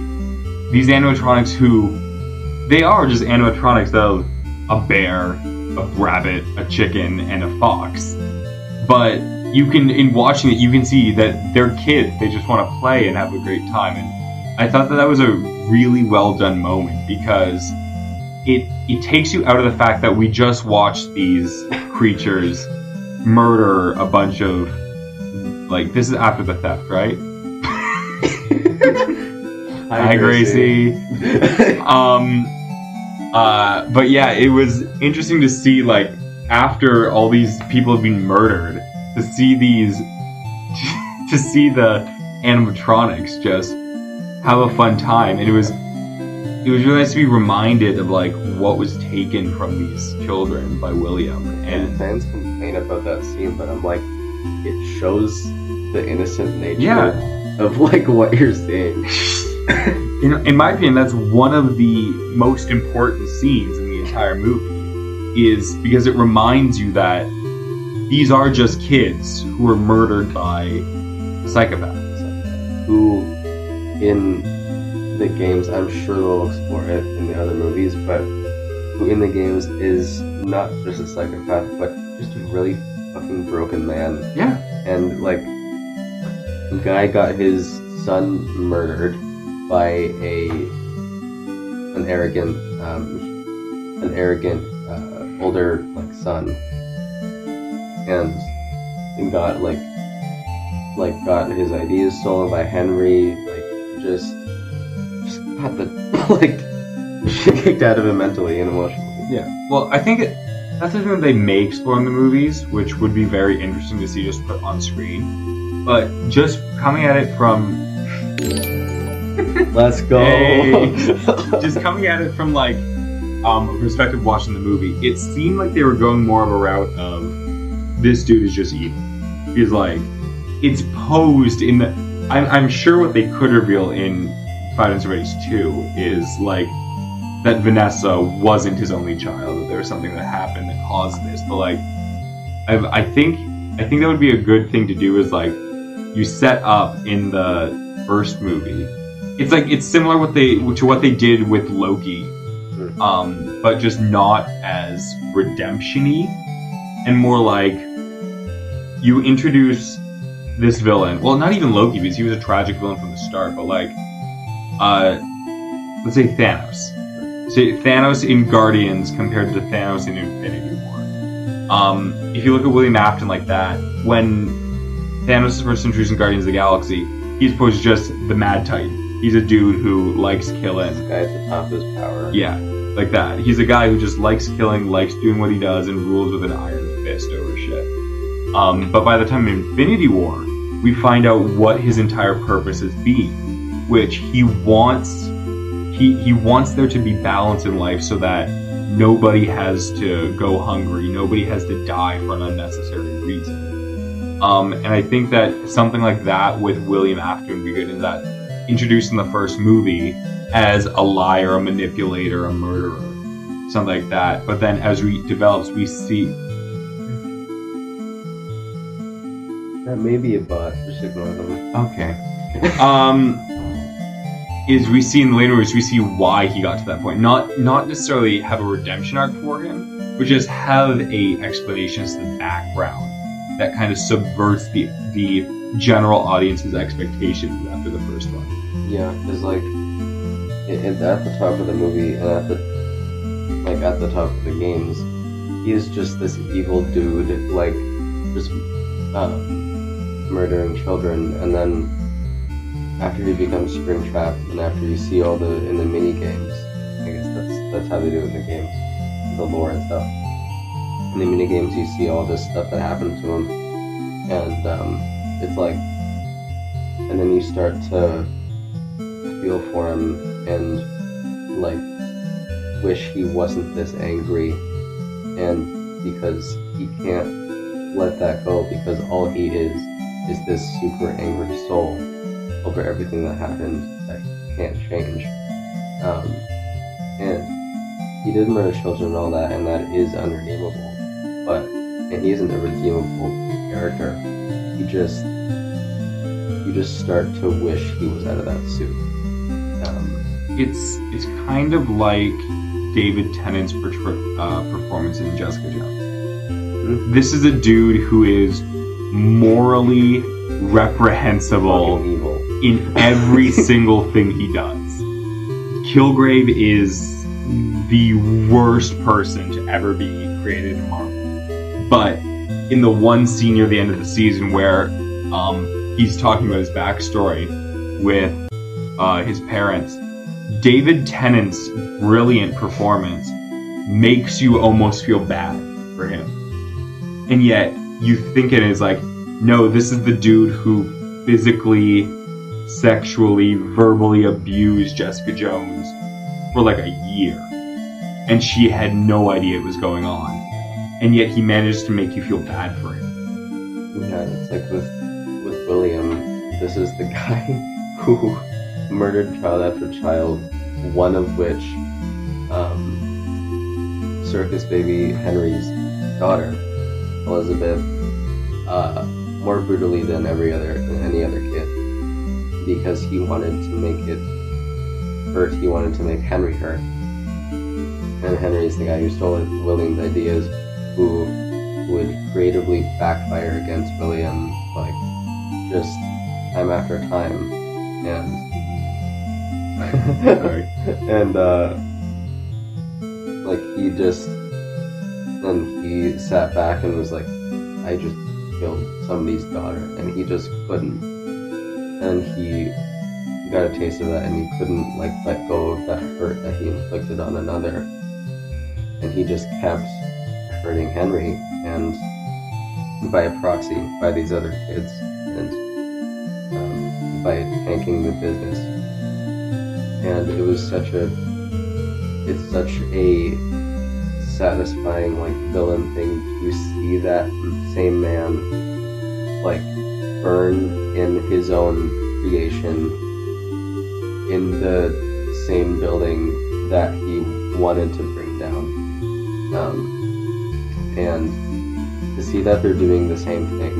[SPEAKER 2] these animatronics who they are just animatronics of a bear, a rabbit, a chicken, and a fox. But you can, in watching it, you can see that they're kids. They just want to play and have a great time. And I thought that that was a really well done moment because it it takes you out of the fact that we just watched these creatures murder a bunch of like this is after the theft, right? *laughs* Hi, Gracie. *laughs* um uh but yeah it was interesting to see like after all these people have been murdered to see these *laughs* to see the animatronics just have a fun time and it was it was really nice to be reminded of like what was taken from these children by william
[SPEAKER 1] and
[SPEAKER 2] and
[SPEAKER 1] fans complain about that scene, but I'm like, it shows the innocent nature
[SPEAKER 2] Yeah.
[SPEAKER 1] of like what you're seeing. *laughs*
[SPEAKER 2] in, in my opinion, that's one of the most important scenes in the entire movie, is because it reminds you that these are just kids who were murdered by psychopaths.
[SPEAKER 1] Who, in the games, I'm sure they'll explore it in the other movies, but who in the games is not just a psychopath, but just a really fucking broken man.
[SPEAKER 2] Yeah,
[SPEAKER 1] and like guy got his son murdered by a an arrogant um, an arrogant uh, older like son and and got like like got his ideas stolen by Henry, like just got the *laughs* like shit kicked out of him mentally and emotionally.
[SPEAKER 2] Yeah. Well, I think it, that's the thing that they may explore in the movies, which would be very interesting to see just put on screen. But just coming at it from *laughs*
[SPEAKER 1] Let's go.
[SPEAKER 2] Hey. *laughs* just coming at it from like um, a perspective watching the movie, it seemed like they were going more of a route of this dude is just evil. He's like it's posed in the. I'm, I'm sure what they could reveal in At Freddy's 2 is like that Vanessa wasn't his only child. That there was something that happened that caused this. But like, I, I think I think that would be a good thing to do. Is like you set up in the first movie. It's like it's similar what they to what they did with Loki, um, but just not as redemption-y and more like you introduce this villain. Well, not even Loki because he was a tragic villain from the start, but like, uh, let's say Thanos. Say Thanos in Guardians compared to Thanos in Infinity War. Um, if you look at William Afton like that, when Thanos is first introduced in Guardians of the Galaxy, he's supposed to just the Mad Titan. He's a dude who likes killing.
[SPEAKER 1] This guy at the top of his power.
[SPEAKER 2] Yeah, like that. He's a guy who just likes killing, likes doing what he does, and rules with an iron fist over shit. Um, but by the time Infinity War, we find out what his entire purpose has been, which he wants. He he wants there to be balance in life so that nobody has to go hungry, nobody has to die for an unnecessary reason. Um, and I think that something like that with William Afton would be good in that introduced in the first movie as a liar, a manipulator, a murderer, something like that. But then as we develops, we see
[SPEAKER 1] That may be a bot. Just ignore them.
[SPEAKER 2] okay. Um, is we see in the later movies we see why he got to that point. Not not necessarily have a redemption arc for him, but just have a explanation as the background that kind of subverts the the general audience's expectations after the first one.
[SPEAKER 1] Yeah, because like at the top of the movie and at the like at the top of the games, he is just this evil dude, like just uh, murdering children, and then after he becomes Springtrap, and after you see all the in the mini games, I guess that's that's how they do it in the games, the lore and stuff. In the mini games, you see all this stuff that happened to him, and um, it's like, and then you start to feel for him and like wish he wasn't this angry. And because he can't let that go because all he is is this super angry soul over everything that happened that he can't change. Um, and he did murder children and all that and that is unredeemable. But and he isn't a redeemable character. He just you just start to wish he was out of that suit. Um,
[SPEAKER 2] It's it's kind of like David Tennant's uh, performance in Jessica Jones. This is a dude who is morally reprehensible in every *laughs* single thing he does. Kilgrave is the worst person to ever be created in Marvel. But in the one scene near the end of the season where um, he's talking about his backstory with uh, his parents, David Tennant's brilliant performance makes you almost feel bad for him. And yet, you think it is like, no, this is the dude who physically, sexually, verbally abused Jessica Jones for like a year. And she had no idea it was going on. And yet he managed to make you feel bad for him.
[SPEAKER 1] Yeah, it's like with with William. This is the *laughs* guy who murdered child after child, one of which, um, circus baby Henry's daughter, Elizabeth, uh, more brutally than every other than any other kid, because he wanted to make it hurt. He wanted to make Henry hurt, and Henry's the guy who stole William's ideas, who would creatively backfire against William, like just time after time, and
[SPEAKER 2] Sorry. *laughs*
[SPEAKER 1] and uh, like he just And he sat back and was like, I just killed somebody's daughter, and he just couldn't. And he got a taste of that, and he couldn't like let go of that hurt that he inflicted on another. And he just kept hurting Henry, and by proxy, by these other kids, and um, by tanking the business. And it was such a, it's such a satisfying like villain thing to see that same man like burn in his own creation in the same building that he wanted to bring down. Um, and to see that they're doing the same thing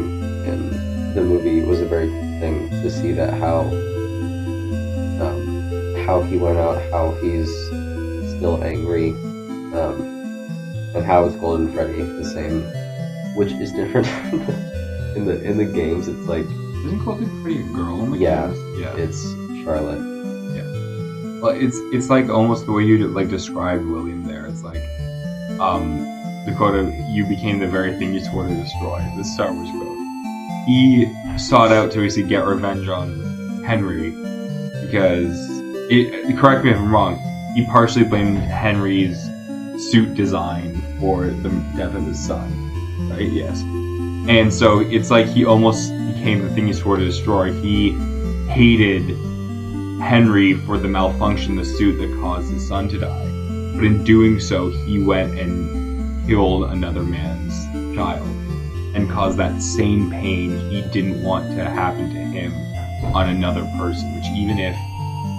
[SPEAKER 1] in the movie was a very cool thing to see that how um, how he went out, how he's still angry, um, and how is Golden Freddy the same, which is different *laughs* in the in the games. It's like
[SPEAKER 2] Isn't Freddy a girl in the
[SPEAKER 1] Yeah.
[SPEAKER 2] games? Yeah.
[SPEAKER 1] it's Charlotte. Yeah.
[SPEAKER 2] Well, it's it's like almost the way you like described William there. It's like, um, the quote of "You became the very thing you swore to destroy." The Star Wars quote. He sought out to basically get revenge on Henry because it. Correct me if I'm wrong. He partially blamed Henry's suit design for the death of his son. Right? Yes. And so it's like he almost became the thing he swore to destroy. He hated Henry for the malfunction the suit that caused his son to die. But in doing so, he went and killed another man's child and caused that same pain he didn't want to happen to him on another person, which even if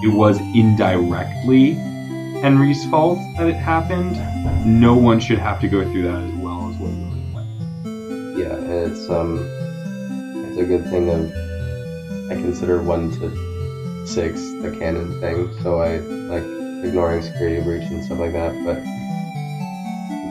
[SPEAKER 2] it was indirectly Henry's fault that it happened, no one should have to go through that as well
[SPEAKER 1] it's um, it's a good thing of I consider one to six the canon thing, so I like ignoring security breach and stuff like that. But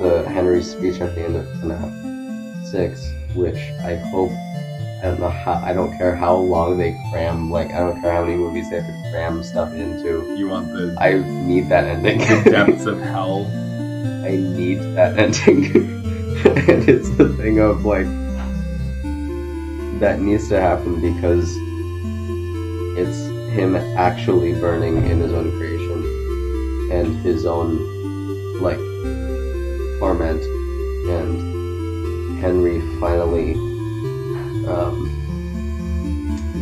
[SPEAKER 1] the Henry's speech at the end of FNAF six, which I hope I don't know how I don't care how long they cram like I don't care how many movies they have to cram stuff into.
[SPEAKER 2] You want the,
[SPEAKER 1] I need that ending.
[SPEAKER 2] the depths of hell. *laughs*
[SPEAKER 1] I need that ending. *laughs* and it's the thing of like that needs to happen because it's him actually burning in his own creation and his own like torment. And Henry finally um,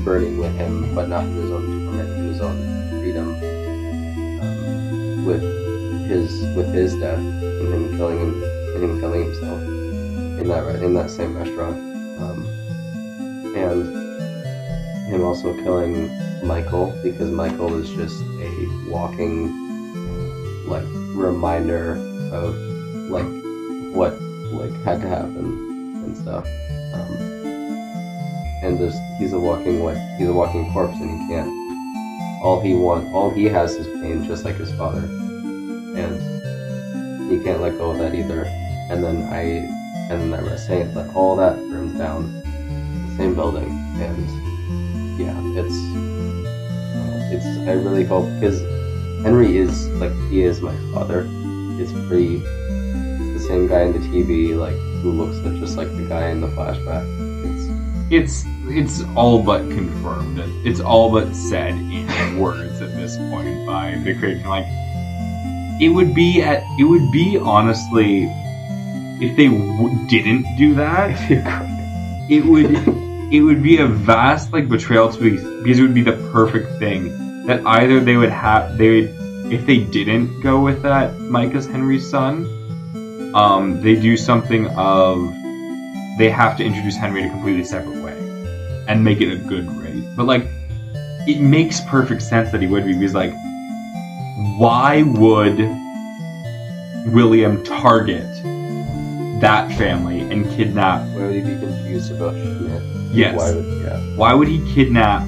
[SPEAKER 1] burning with him but not in his own torment in his own freedom. With his with his death and him killing him and him killing himself in that in that same restaurant, um, and him also killing Michael because Michael is just a walking like reminder of like what like had to happen and stuff. Um, and just he's a walking like he's a walking corpse and he can't all he want all he has is pain just like his father and he can't let go of that either. And then I, and then I was saying that all that burns down same building, and yeah, it's, it's. I really hope because Henry is like he is my father. It's pretty. It's the same guy in the TV, like who looks just like the guy in the flashback. It's
[SPEAKER 2] it's it's all but confirmed. It's all but said in *laughs* words at this point by the creator. Like it would be at it would be honestly if they w- didn't do that, *laughs* it would *laughs* it would be a vast like betrayal to be because it would be the perfect thing that either they would have they would if they didn't go with that Mike as Henry's son, um, they do something of they have to introduce Henry in a completely separate way and make it a good grade. But like, it makes perfect sense that he would be because like, why would William target that family and kidnap?
[SPEAKER 1] Why would he be confused about Schmidt?
[SPEAKER 2] Yes.
[SPEAKER 1] Why would yeah?
[SPEAKER 2] Why would he kidnap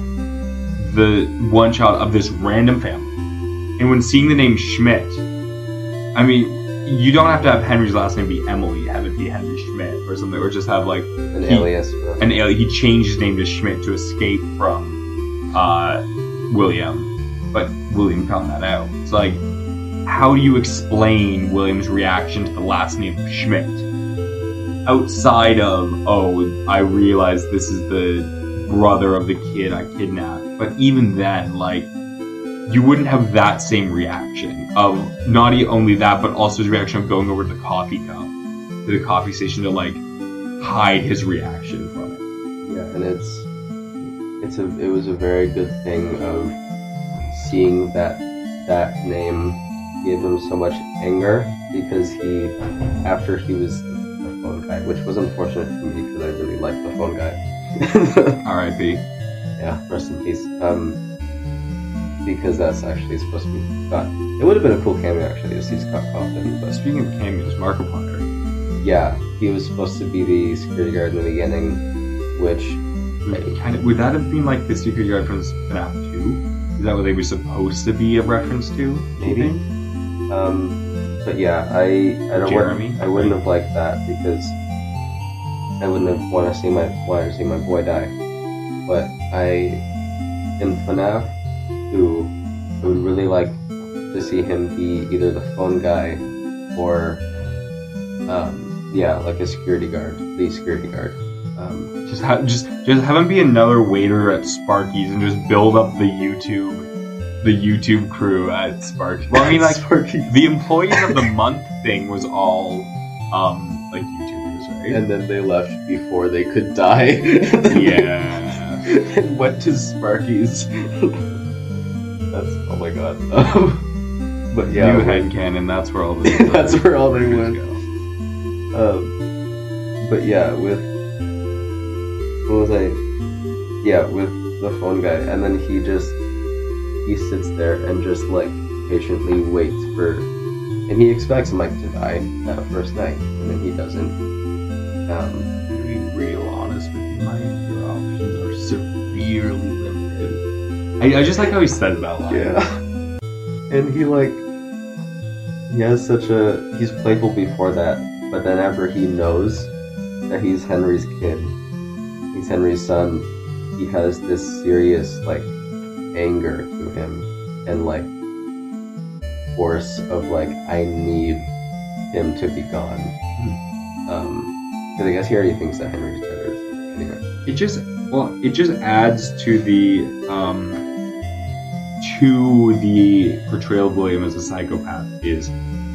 [SPEAKER 2] the one child of this random family? And when seeing the name Schmidt, I mean, you don't have to have Henry's last name be Emily, have it be Henry Schmidt or something, or just have like
[SPEAKER 1] An
[SPEAKER 2] He-
[SPEAKER 1] alias. For,
[SPEAKER 2] an alien. He changed his name to Schmidt to escape from uh, William, but William found that out. It's like, how do you explain William's reaction to the last name Schmidt? Outside of oh, I realize this is the brother of the kid I kidnapped. But even then, like you wouldn't have that same reaction of not only that, but also his reaction of going over to the coffee cup to the coffee station to like hide his reaction from it.
[SPEAKER 1] Yeah, and it's it's a it was a very good thing of seeing that that name gave him so much anger because he after he was which was unfortunate for me because I really liked the phone guy. *laughs*
[SPEAKER 2] R.I.P.
[SPEAKER 1] yeah, rest in peace. Um, because that's actually supposed to be Scott. It would have been a cool cameo actually to see Scott Cawthon, but
[SPEAKER 2] Speaking of cameos, Markiplier.
[SPEAKER 1] yeah, he was supposed to be the security guard in the beginning, which
[SPEAKER 2] Kind of, would that have been like the security guard from FNAF 2? Is that what they were supposed to be a reference to?
[SPEAKER 1] Maybe. Um, but yeah, I I don't
[SPEAKER 2] Jeremy,
[SPEAKER 1] I wouldn't have liked that because I wouldn't have want to see my wanted to see my boy die. But I in FNAF 2, I would really like to see him be either the phone guy or um, yeah, like a security guard, the security guard. Um,
[SPEAKER 2] Just have just just have him be another waiter at Sparky's and just build up the YouTube the YouTube crew at Sparky's. Well, I mean, like
[SPEAKER 1] Sparky.
[SPEAKER 2] the employees of the month thing was all um like YouTubers, right?
[SPEAKER 1] and then they left before they could die.
[SPEAKER 2] yeah. *laughs*
[SPEAKER 1] and went to Sparky's. That's oh my god. *laughs* But yeah,
[SPEAKER 2] New headcanon, that's where all the *laughs*
[SPEAKER 1] That's where all they went.
[SPEAKER 2] go.
[SPEAKER 1] Um, but yeah, with what was I? Yeah, with the phone guy, and then he just he sits there and just like patiently waits for, and he expects Mike to die that first night, and then he doesn't. Um,
[SPEAKER 2] To be real honest with you, Mike, your options are severely limited. I, I just like how he says that line.
[SPEAKER 1] Yeah. *laughs* And he like he has such a he's playful before that, but then after he knows that he's Henry's kid, he's Henry's son, he has this serious like anger to him and like force of like I need him to be gone. Um because I guess he already thinks that Henry's dead. Anyway.
[SPEAKER 2] it just well it just adds to the um to the portrayal of william as a psychopath is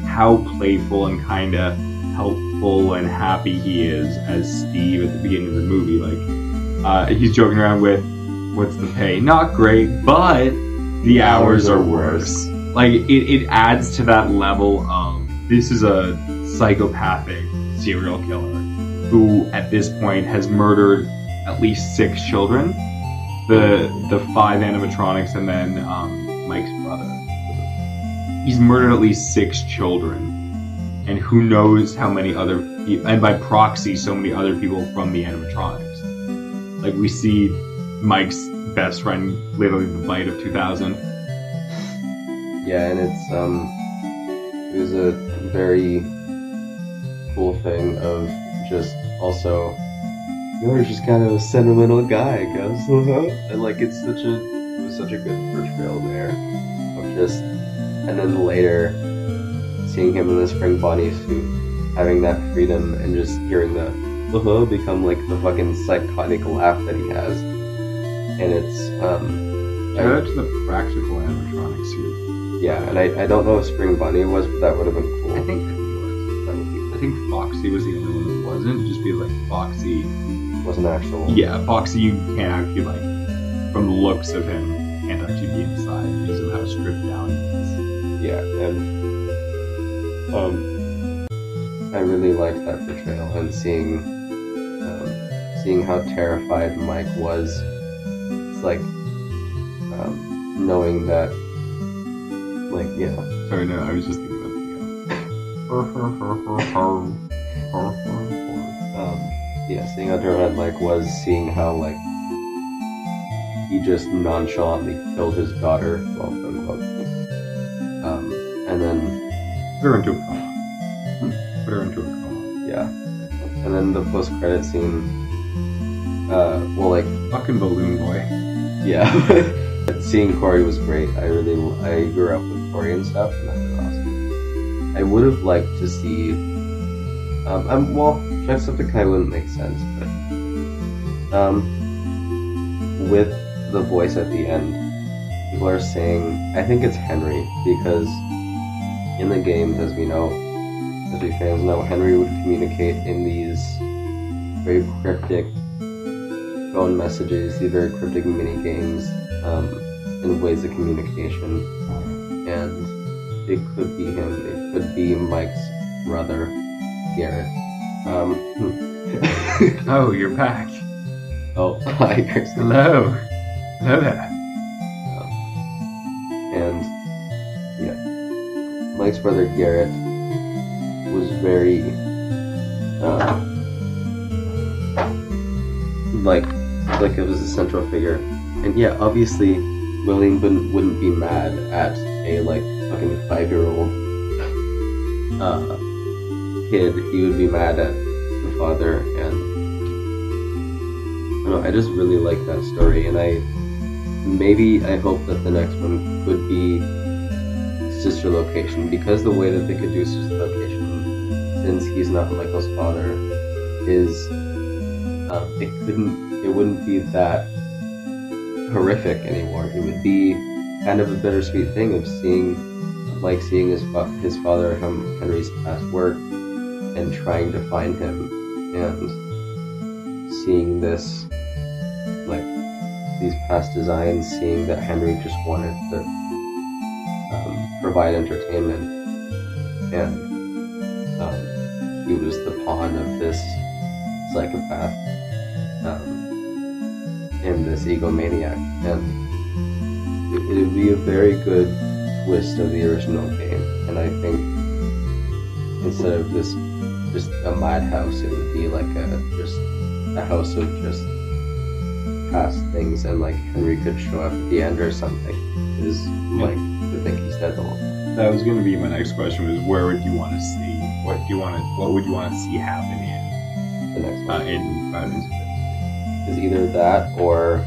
[SPEAKER 2] how playful and kind of helpful and happy he is as steve at the beginning of the movie like uh, he's joking around with what's the pay not great but the hours are worse like it, it adds to that level of this is a psychopathic serial killer who at this point has murdered at least six children. The the five animatronics and then um, Mike's brother. He's murdered at least six children, and who knows how many other and by proxy, so many other people from the animatronics. Like we see Mike's best friend, literally the bite of 2000.
[SPEAKER 1] Yeah, and it's um, it was a very cool thing of just also you're just kind of a sentimental guy, goes, uh-huh. *laughs* and like it's such a it was such a good portrayal there of just, and then later seeing him in the spring bunny suit, having that freedom and just hearing the uh-huh *laughs* become like the fucking psychotic laugh that he has, and it's um.
[SPEAKER 2] Shout out to the practical animatronics suit.
[SPEAKER 1] Yeah, and I, I don't know if Spring Bunny was, but that would have been cool.
[SPEAKER 2] I think I was.
[SPEAKER 1] that would be
[SPEAKER 2] I think Foxy was the only one that wasn't. Just be like Foxy.
[SPEAKER 1] was an actual.
[SPEAKER 2] Yeah, Foxy, you can't actually like, from the looks of him, can't actually be inside because of how stripped down he is.
[SPEAKER 1] Yeah, and um, I really liked that portrayal and seeing um, seeing how terrified Mike was. Like um, knowing that, like yeah,
[SPEAKER 2] Sorry, no, I was just thinking about the.
[SPEAKER 1] um, yeah, seeing how terrified Mike was, seeing how like he just nonchalantly killed his daughter, well, quote unquote. Um, and then
[SPEAKER 2] Put her into a coma. Put her into a coma.
[SPEAKER 1] Yeah. And then the post credit scene. Uh, well, like,
[SPEAKER 2] Fucking balloon boy.
[SPEAKER 1] Yeah. *laughs* Seeing Cory was great. I really, I grew up with Cory and stuff, and that was awesome. I would have liked to see Um, I'm well, Jacksepticeye wouldn't make sense, but um, with the voice at the end, people are saying I think it's Henry because in the games, as we know, as we fans know, Henry would communicate in these very cryptic phone messages, these very cryptic mini games, um, and ways of communication, and it could be him. It could be Mike's brother, Garrett. Um, *laughs*
[SPEAKER 2] Oh, you're back.
[SPEAKER 1] oh, *laughs* hi, Kirsten.
[SPEAKER 2] Hello. Hello there.
[SPEAKER 1] and yeah, Mike's brother Garrett was very uh, like like it was a central figure, and yeah, obviously William wouldn't, wouldn't be mad at a like fucking five year old uh, kid. He would be mad at the father, and I know. I just really like that story, and I maybe I hope that the next one could be sister location because the way that they could do sister location, since he's not Michael's father, is it couldn't, it wouldn't be that horrific anymore. It would be kind of a bittersweet thing of seeing, like seeing his his father from Henry's past work and trying to find him and seeing this like these past designs, seeing that Henry just wanted to um, provide entertainment, and um, he was the pawn of this psychopath um, and this egomaniac, and it would be a very good twist of the original game. And I think instead of this just a madhouse, it would be like a just a house of just past things, and like Henry could show up at the end or something. Is like the thing he said the whole time.
[SPEAKER 2] That was going to be my next question. Was where would you want to see? What do you want to? What would you want to see happen in
[SPEAKER 1] The next
[SPEAKER 2] uh, in the
[SPEAKER 1] is either that or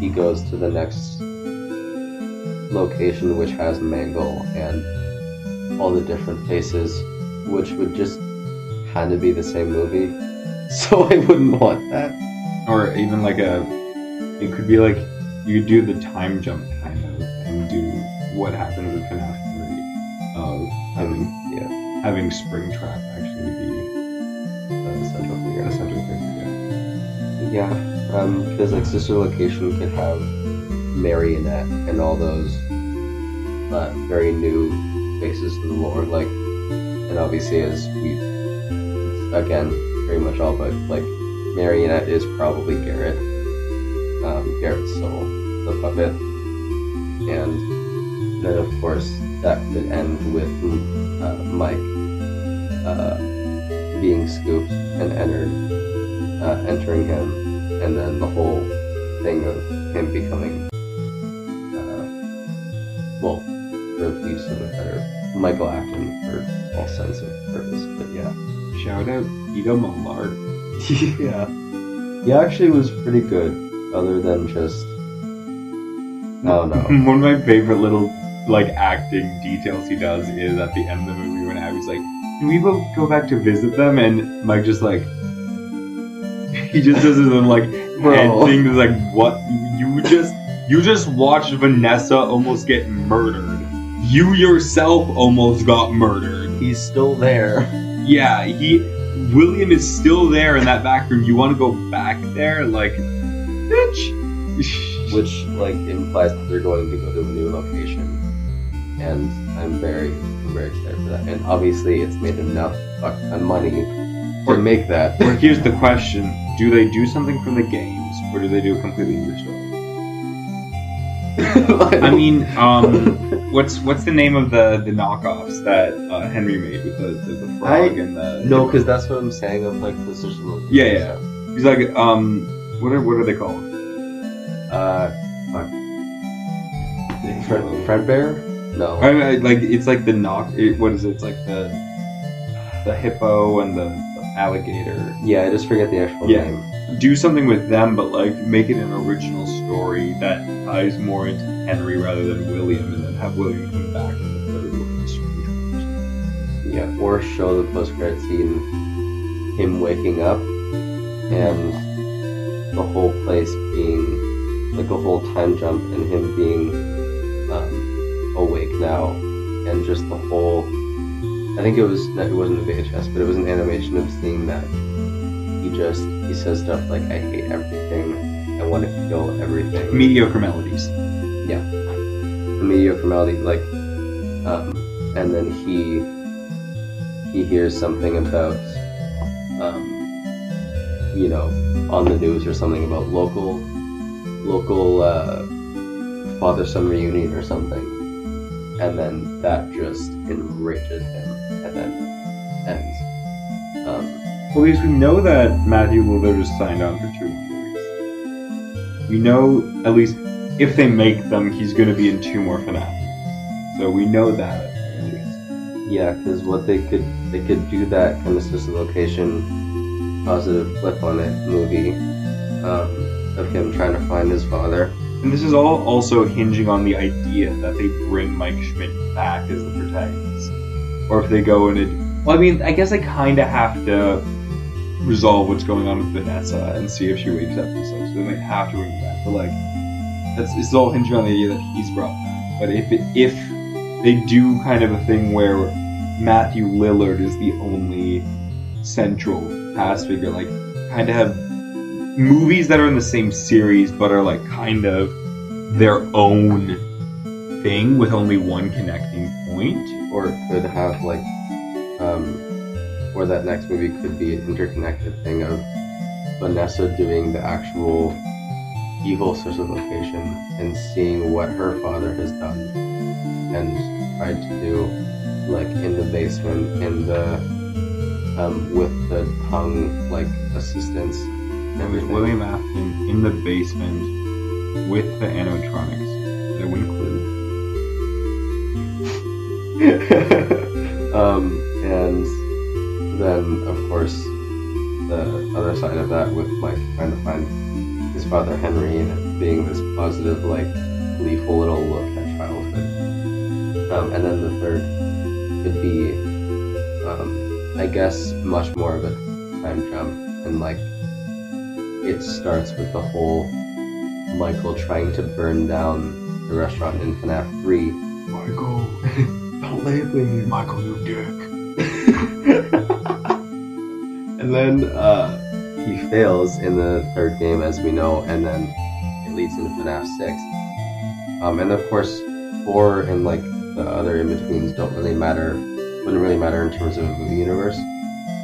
[SPEAKER 1] he goes to the next location, which has Mangle and all the different places, which would just kind of be the same movie. *laughs* So I wouldn't want that.
[SPEAKER 2] or even like a it could be like you do the time jump kind of and do what happens in FNAF 3 of having
[SPEAKER 1] Yeah,
[SPEAKER 2] having Springtrap actually be
[SPEAKER 1] that's a central
[SPEAKER 2] a
[SPEAKER 1] figure.
[SPEAKER 2] central figure.
[SPEAKER 1] Yeah, um, because like sister location could have marionette and all those uh, very new faces to the lore, like, and obviously as we again very much all but like marionette is probably Garrett, um, Garrett's soul, the puppet, and then of course that could end with uh, Mike uh, being scooped and entered uh, entering him, and then the whole thing of him becoming, uh, well, of a better, Michael Afton for all sense of purpose. But yeah,
[SPEAKER 2] Shout out Ida Millard. *laughs*
[SPEAKER 1] yeah, he actually was pretty good, other than just, oh no, *laughs*
[SPEAKER 2] One of my favorite little like acting details he does is at the end of the movie when Abby's like, "Can we both go back to visit them?" and Mike just like he just does his own like
[SPEAKER 1] Bro.
[SPEAKER 2] head thing. He's like, "What? You just you just watched Vanessa almost get murdered. You yourself almost got murdered.
[SPEAKER 1] he's still there.
[SPEAKER 2] Yeah, he William is still there in that back room. You want to go back there, like, bitch." *laughs*
[SPEAKER 1] which like implies that they're going to go to a new location, and I'm very, I'm very excited for that. And obviously, it's made enough fuck ton money
[SPEAKER 2] Or-
[SPEAKER 1] make that.
[SPEAKER 2] Or here's the question: Do they do something from the games, or do they do a completely new story? *laughs* I mean, um, *laughs* what's what's the name of the the knockoffs that uh, Henry made with the, the, the frog
[SPEAKER 1] I-
[SPEAKER 2] and the
[SPEAKER 1] no, because that's what I'm saying of like the social.
[SPEAKER 2] Yeah, yeah. he's like um what are what are they called?
[SPEAKER 1] Uh, fuck. Fred, Fredbear? No.
[SPEAKER 2] I, I, like it's like the knock. It, what is it? It's like the the hippo and the alligator.
[SPEAKER 1] Yeah, I just forget the actual
[SPEAKER 2] Yeah.
[SPEAKER 1] name.
[SPEAKER 2] Do something with them, but like make it an original story that ties more into Henry rather than William, and then have William come back in the third one.
[SPEAKER 1] yeah, or show the post credit scene him waking up and the whole place being like a whole time jump and him being um, awake now and just the whole I think it was that it wasn't a VHS but it was an animation of seeing that he just he says stuff like I hate everything. I want to kill everything.
[SPEAKER 2] Mediocre melodies.
[SPEAKER 1] Yeah, the mediocre melody, like, um, and then he he hears something about, um, you know, on the news or something about local local uh, father son reunion or something, and then that just enrages him, then ends. Um,
[SPEAKER 2] Well, because we know that Matthew Lillard is signed on for two movies. We know, at least, if they make them, he's going to be in two more FNAF. So we know that.
[SPEAKER 1] Yeah, because what they could they could do that kind of sister location positive flip on it movie um, of him trying to find his father.
[SPEAKER 2] And this is all also hinging on the idea that they bring Mike Schmidt back as the protagonist. Or if they go in it. Well, I mean, I guess they kind of have to resolve what's going on with Vanessa and see if she wakes up and stuff. So they might have to bring back. But, like, that's it's all hinging on the idea that he's brought back. But if, it, if they do kind of a thing where Matthew Lillard is the only central cast figure, like, kind of have movies that are in the same series but are like kind of their own thing with only one connecting point.
[SPEAKER 1] Or it could have like um or that next movie could be an interconnected thing of Vanessa doing the actual evil location and seeing what her father has done and tried to do like in the basement in the um with the tongue like assistance and
[SPEAKER 2] It was. William Afton in the basement with the animatronics. That we include. *laughs*
[SPEAKER 1] um, and then, of course, the other side of that with Mike trying to find his father Henry and being this positive, like, gleeful little look at childhood. Um, and then the third could be, um, I guess, much more of a time jump. And, like, it starts with the whole Michael trying to burn down the restaurant in FNAF 3
[SPEAKER 2] Michael,
[SPEAKER 1] don't leave me.
[SPEAKER 2] Michael, you dick. *laughs*
[SPEAKER 1] and then uh, he fails in the third game, as we know, and then it leads into FNAF 6. Um, and of course, 4 and like the other in betweens don't really matter, wouldn't really matter in terms of a movie universe.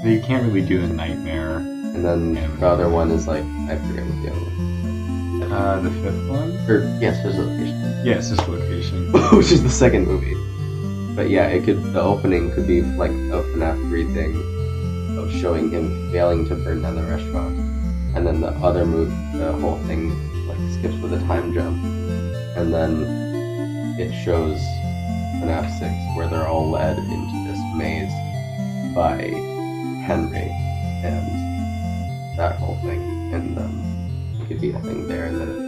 [SPEAKER 2] You can't really do the nightmare.
[SPEAKER 1] And then the other one is like, I forget what the other one
[SPEAKER 2] Uh, the fifth one?
[SPEAKER 1] Or, yes, there's location.
[SPEAKER 2] Yes, sister location. *laughs*
[SPEAKER 1] which is the second movie. But yeah, it could the opening could be like a FNAF 3 thing of showing him failing to burn down the restaurant. And then the other move the whole thing like skips with a time jump. And then it shows FNAF 6 where they're all led into this maze by Henry and that whole thing. And it could be a thing there and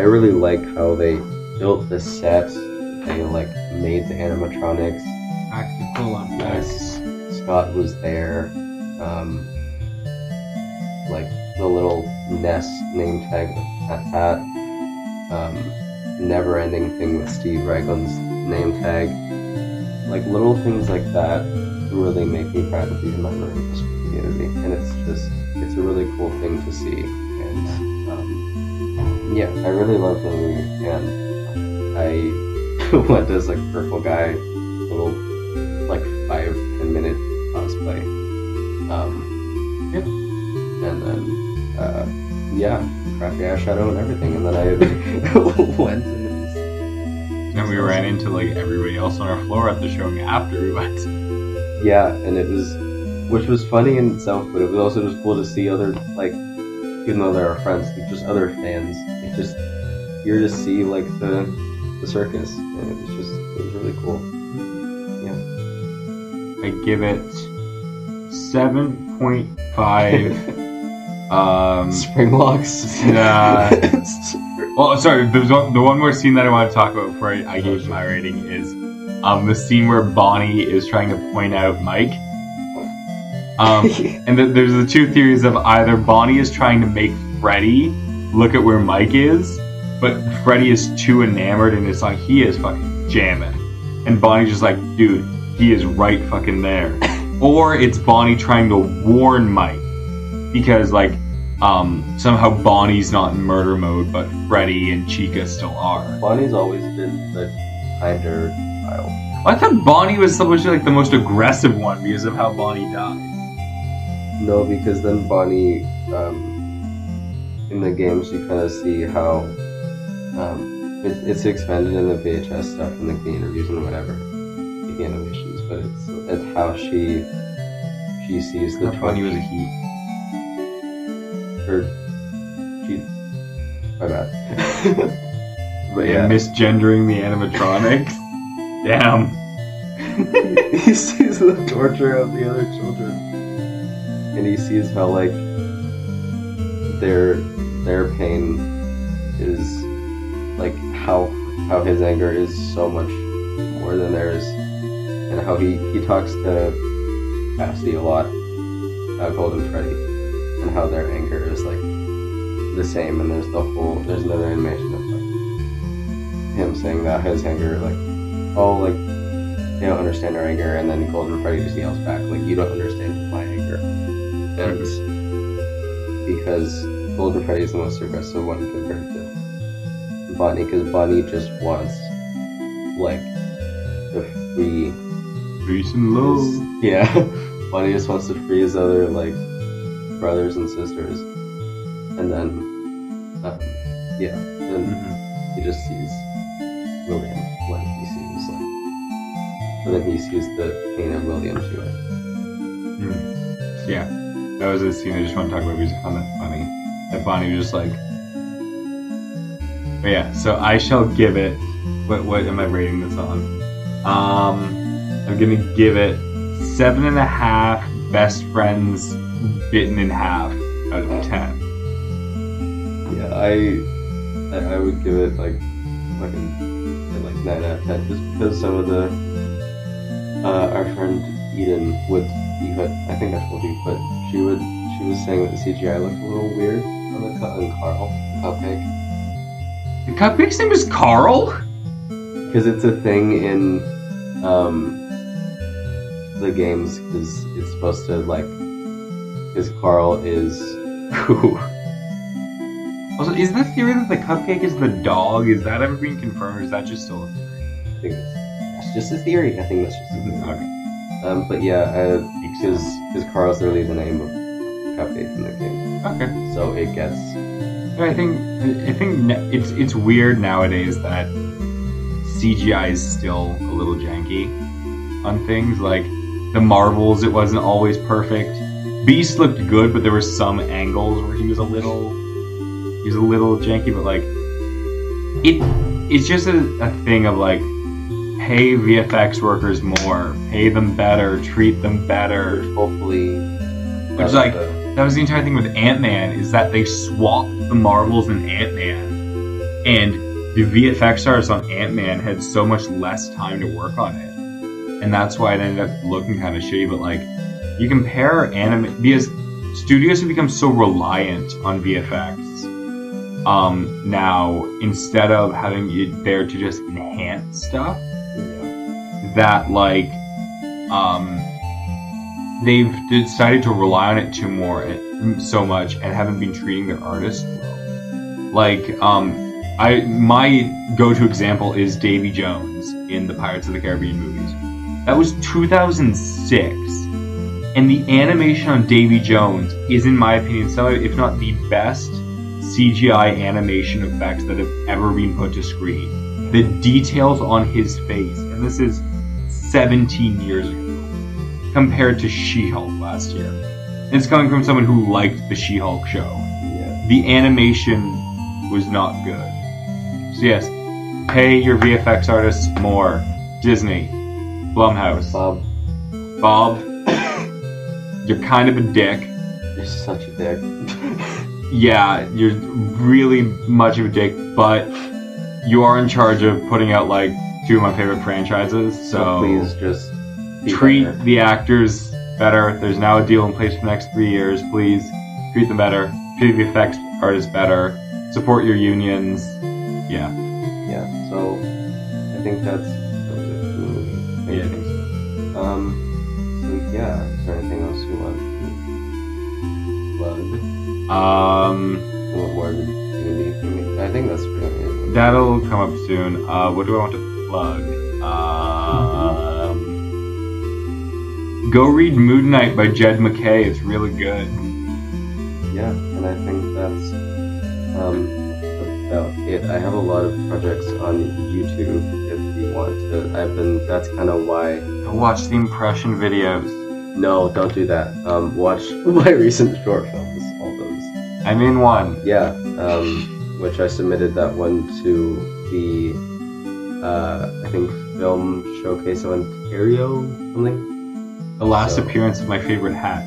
[SPEAKER 1] I really like how they built the set. They like made the animatronics.
[SPEAKER 2] Practical on
[SPEAKER 1] Yes. Scott was there. Um, like the little Ness name tag with MatPat. Um, never ending thing with Steve Raglan's name tag. Like little things like that really make me proud to be a member of this community. And it's just, it's a really cool thing to see. And yeah, I really love the movie. And I went as like purple guy, little like five ten minute cosplay. Um,
[SPEAKER 2] Yep.
[SPEAKER 1] And then uh, yeah, crappy eyeshadow and everything. And then I *laughs* *laughs* went and
[SPEAKER 2] And we ran into like everybody else on our floor at the showing after we went.
[SPEAKER 1] yeah, and it was which was funny in itself, but it was also just cool to see other like even though they're our friends, just other fans. Just you're to see like the the circus, and it was just it was really cool.
[SPEAKER 2] Yeah, I give it seven point five. *laughs* um,
[SPEAKER 1] Spring locks.
[SPEAKER 2] Yeah. *laughs* Well, sorry. There's one, the one more scene that I want to talk about before I, I gave my rating is um, the scene where Bonnie is trying to point out Mike. Um, *laughs* and th- there's the two theories of either Bonnie is trying to make Freddy look at where Mike is, but Freddy is too enamored in his song. He is fucking jamming, and Bonnie's just like, dude, he is right fucking there. *coughs* or it's Bonnie trying to warn Mike because like um, somehow Bonnie's not in murder mode, but Freddy and Chica still are.
[SPEAKER 1] Bonnie's always been the kinder child.
[SPEAKER 2] I thought Bonnie was supposed to be like the most aggressive one because of how Bonnie died.
[SPEAKER 1] No, because then Bonnie, um, in the games, you kind of see how um, it, it's expanded in the VHS stuff and like the interviews and whatever, the animations, but it's it's how she she sees the
[SPEAKER 2] he was a
[SPEAKER 1] torch-
[SPEAKER 2] he.
[SPEAKER 1] or she. My bad. *laughs* but
[SPEAKER 2] Yeah,
[SPEAKER 1] yeah,
[SPEAKER 2] misgendering the animatronics. *laughs* Damn. *laughs*
[SPEAKER 1] he sees the torture of the other children, and he sees how like their their pain is like how how his anger is so much more than theirs, and how he he talks to Cassie a lot about Golden Freddy, and how their anger is like the same, and there's the whole there's another animation of like him saying that his anger like oh like they don't understand our anger, and then Golden Freddy just yells back, like, you don't understand my anger. And because Golden Freddy is the most aggressive one compared to Bonnie, because Bonnie just wants, like, to free
[SPEAKER 2] Peace and love. *laughs*
[SPEAKER 1] yeah, Bonnie just wants to free his other, like, brothers and sisters. And then, um, yeah, then
[SPEAKER 2] Mhm.
[SPEAKER 1] he just sees William when he sees like, and then he sees the pain of William to it.
[SPEAKER 2] Mm. Yeah, that was a scene I just want to talk about because I found that funny. That Bonnie was just like, but yeah. So I shall give it. What what am I rating this on? Um, I'm gonna give it seven and a half best friends bitten in half out of ten.
[SPEAKER 1] Yeah, I, I, I would give it like fucking like nine out of ten, just because some of the uh, our friend Eden would even I think I told you, but she would she was saying that the CGI looked a little weird on the cut on Carl cupcake
[SPEAKER 2] The cupcake's name is Carl.
[SPEAKER 1] because it's a thing in um the games because it's supposed to like because Carl is who *laughs*
[SPEAKER 2] Also, is the theory that the cupcake is the dog? Is that ever being confirmed, or is that just still a theory?
[SPEAKER 1] I think that's, that's just a theory. I think that's just a theory.
[SPEAKER 2] Okay.
[SPEAKER 1] Um, but yeah, because because Carl's literally the name of In the game,
[SPEAKER 2] Okay.
[SPEAKER 1] so it gets
[SPEAKER 2] I think I think it's it's weird nowadays that CGI is still a little janky on things like the Marvels. It wasn't always perfect. Beast looked good, but there were some angles where he was a little he was a little janky. But like it it's just a, a thing of like pay VFX workers more, pay them better, treat them better.
[SPEAKER 1] hopefully.
[SPEAKER 2] Which is like that was the entire thing with Ant Man is that they swapped the Marvels in Ant Man, and the VFX artists on Ant Man had so much less time to work on it, and that's why it ended up looking kind of shitty. But like, you compare anime because studios have become so reliant on VFX um, now instead of having it there to just enhance stuff
[SPEAKER 1] yeah.
[SPEAKER 2] that like um they've decided to rely on it too more so much and haven't been treating their artists well. Like um I my go-to example is Davy Jones in the Pirates of the Caribbean movies. That was 2006. And the animation on Davy Jones is in my opinion some of, if not the best CGI animation effects that have ever been put to screen. The details on his face, and this is 17 years ago, compared to She-Hulk last year. And it's coming from someone who liked the She-Hulk show.
[SPEAKER 1] Yeah.
[SPEAKER 2] The animation was not good. So yes, pay your VFX artists more. Disney, Blumhouse,
[SPEAKER 1] Bob,
[SPEAKER 2] Bob, you're kind of a dick.
[SPEAKER 1] you're such a dick. *laughs*
[SPEAKER 2] yeah, you're really much of a dick, but you are in charge of putting out like two of my favorite franchises. So,
[SPEAKER 1] So please just be
[SPEAKER 2] treat
[SPEAKER 1] better.
[SPEAKER 2] the actors better. There's now a deal in place for the next three years. Please treat them better. Treat the effects artists better. Support your unions. Yeah.
[SPEAKER 1] Yeah. So I think that's that was it for the movie.
[SPEAKER 2] Yeah, I think so.
[SPEAKER 1] Um. So yeah. Is there anything else you want to plug?
[SPEAKER 2] Um,
[SPEAKER 1] What more community? I think that's pretty
[SPEAKER 2] that'll come up soon. Uh, what do I want to plug? Um, go read Moon Knight by Jed MacKay. It's really good.
[SPEAKER 1] Yeah, and I think that's um, about it. I have a lot of projects on YouTube if you want to. I've been. That's kind of why.
[SPEAKER 2] Watch the impression videos.
[SPEAKER 1] No, don't do that. Um, watch *laughs* my recent short films. All those.
[SPEAKER 2] I mean one.
[SPEAKER 1] Yeah. Um, which I submitted that one to the. Uh, I think film showcase of Ontario something.
[SPEAKER 2] The last appearance of my favorite hat.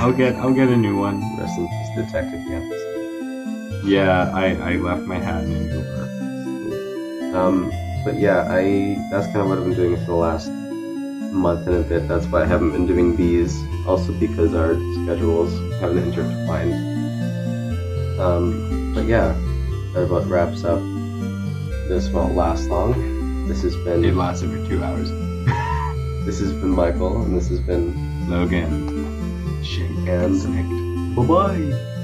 [SPEAKER 2] I'll get I'll get a new one.
[SPEAKER 1] Rest in peace, Detective Campus.
[SPEAKER 2] Yeah, I, I left my hat in an Uber.
[SPEAKER 1] Um, but yeah, I that's kind of what I've been doing for the last month and a bit. That's why I haven't been doing these. Also because our schedules haven't intertwined. Um, but yeah, that about wraps up. This won't last long. This has been.
[SPEAKER 2] It lasted for two hours.
[SPEAKER 1] This has been Michael, and this has been
[SPEAKER 2] Logan. Shake
[SPEAKER 1] And- bye bye.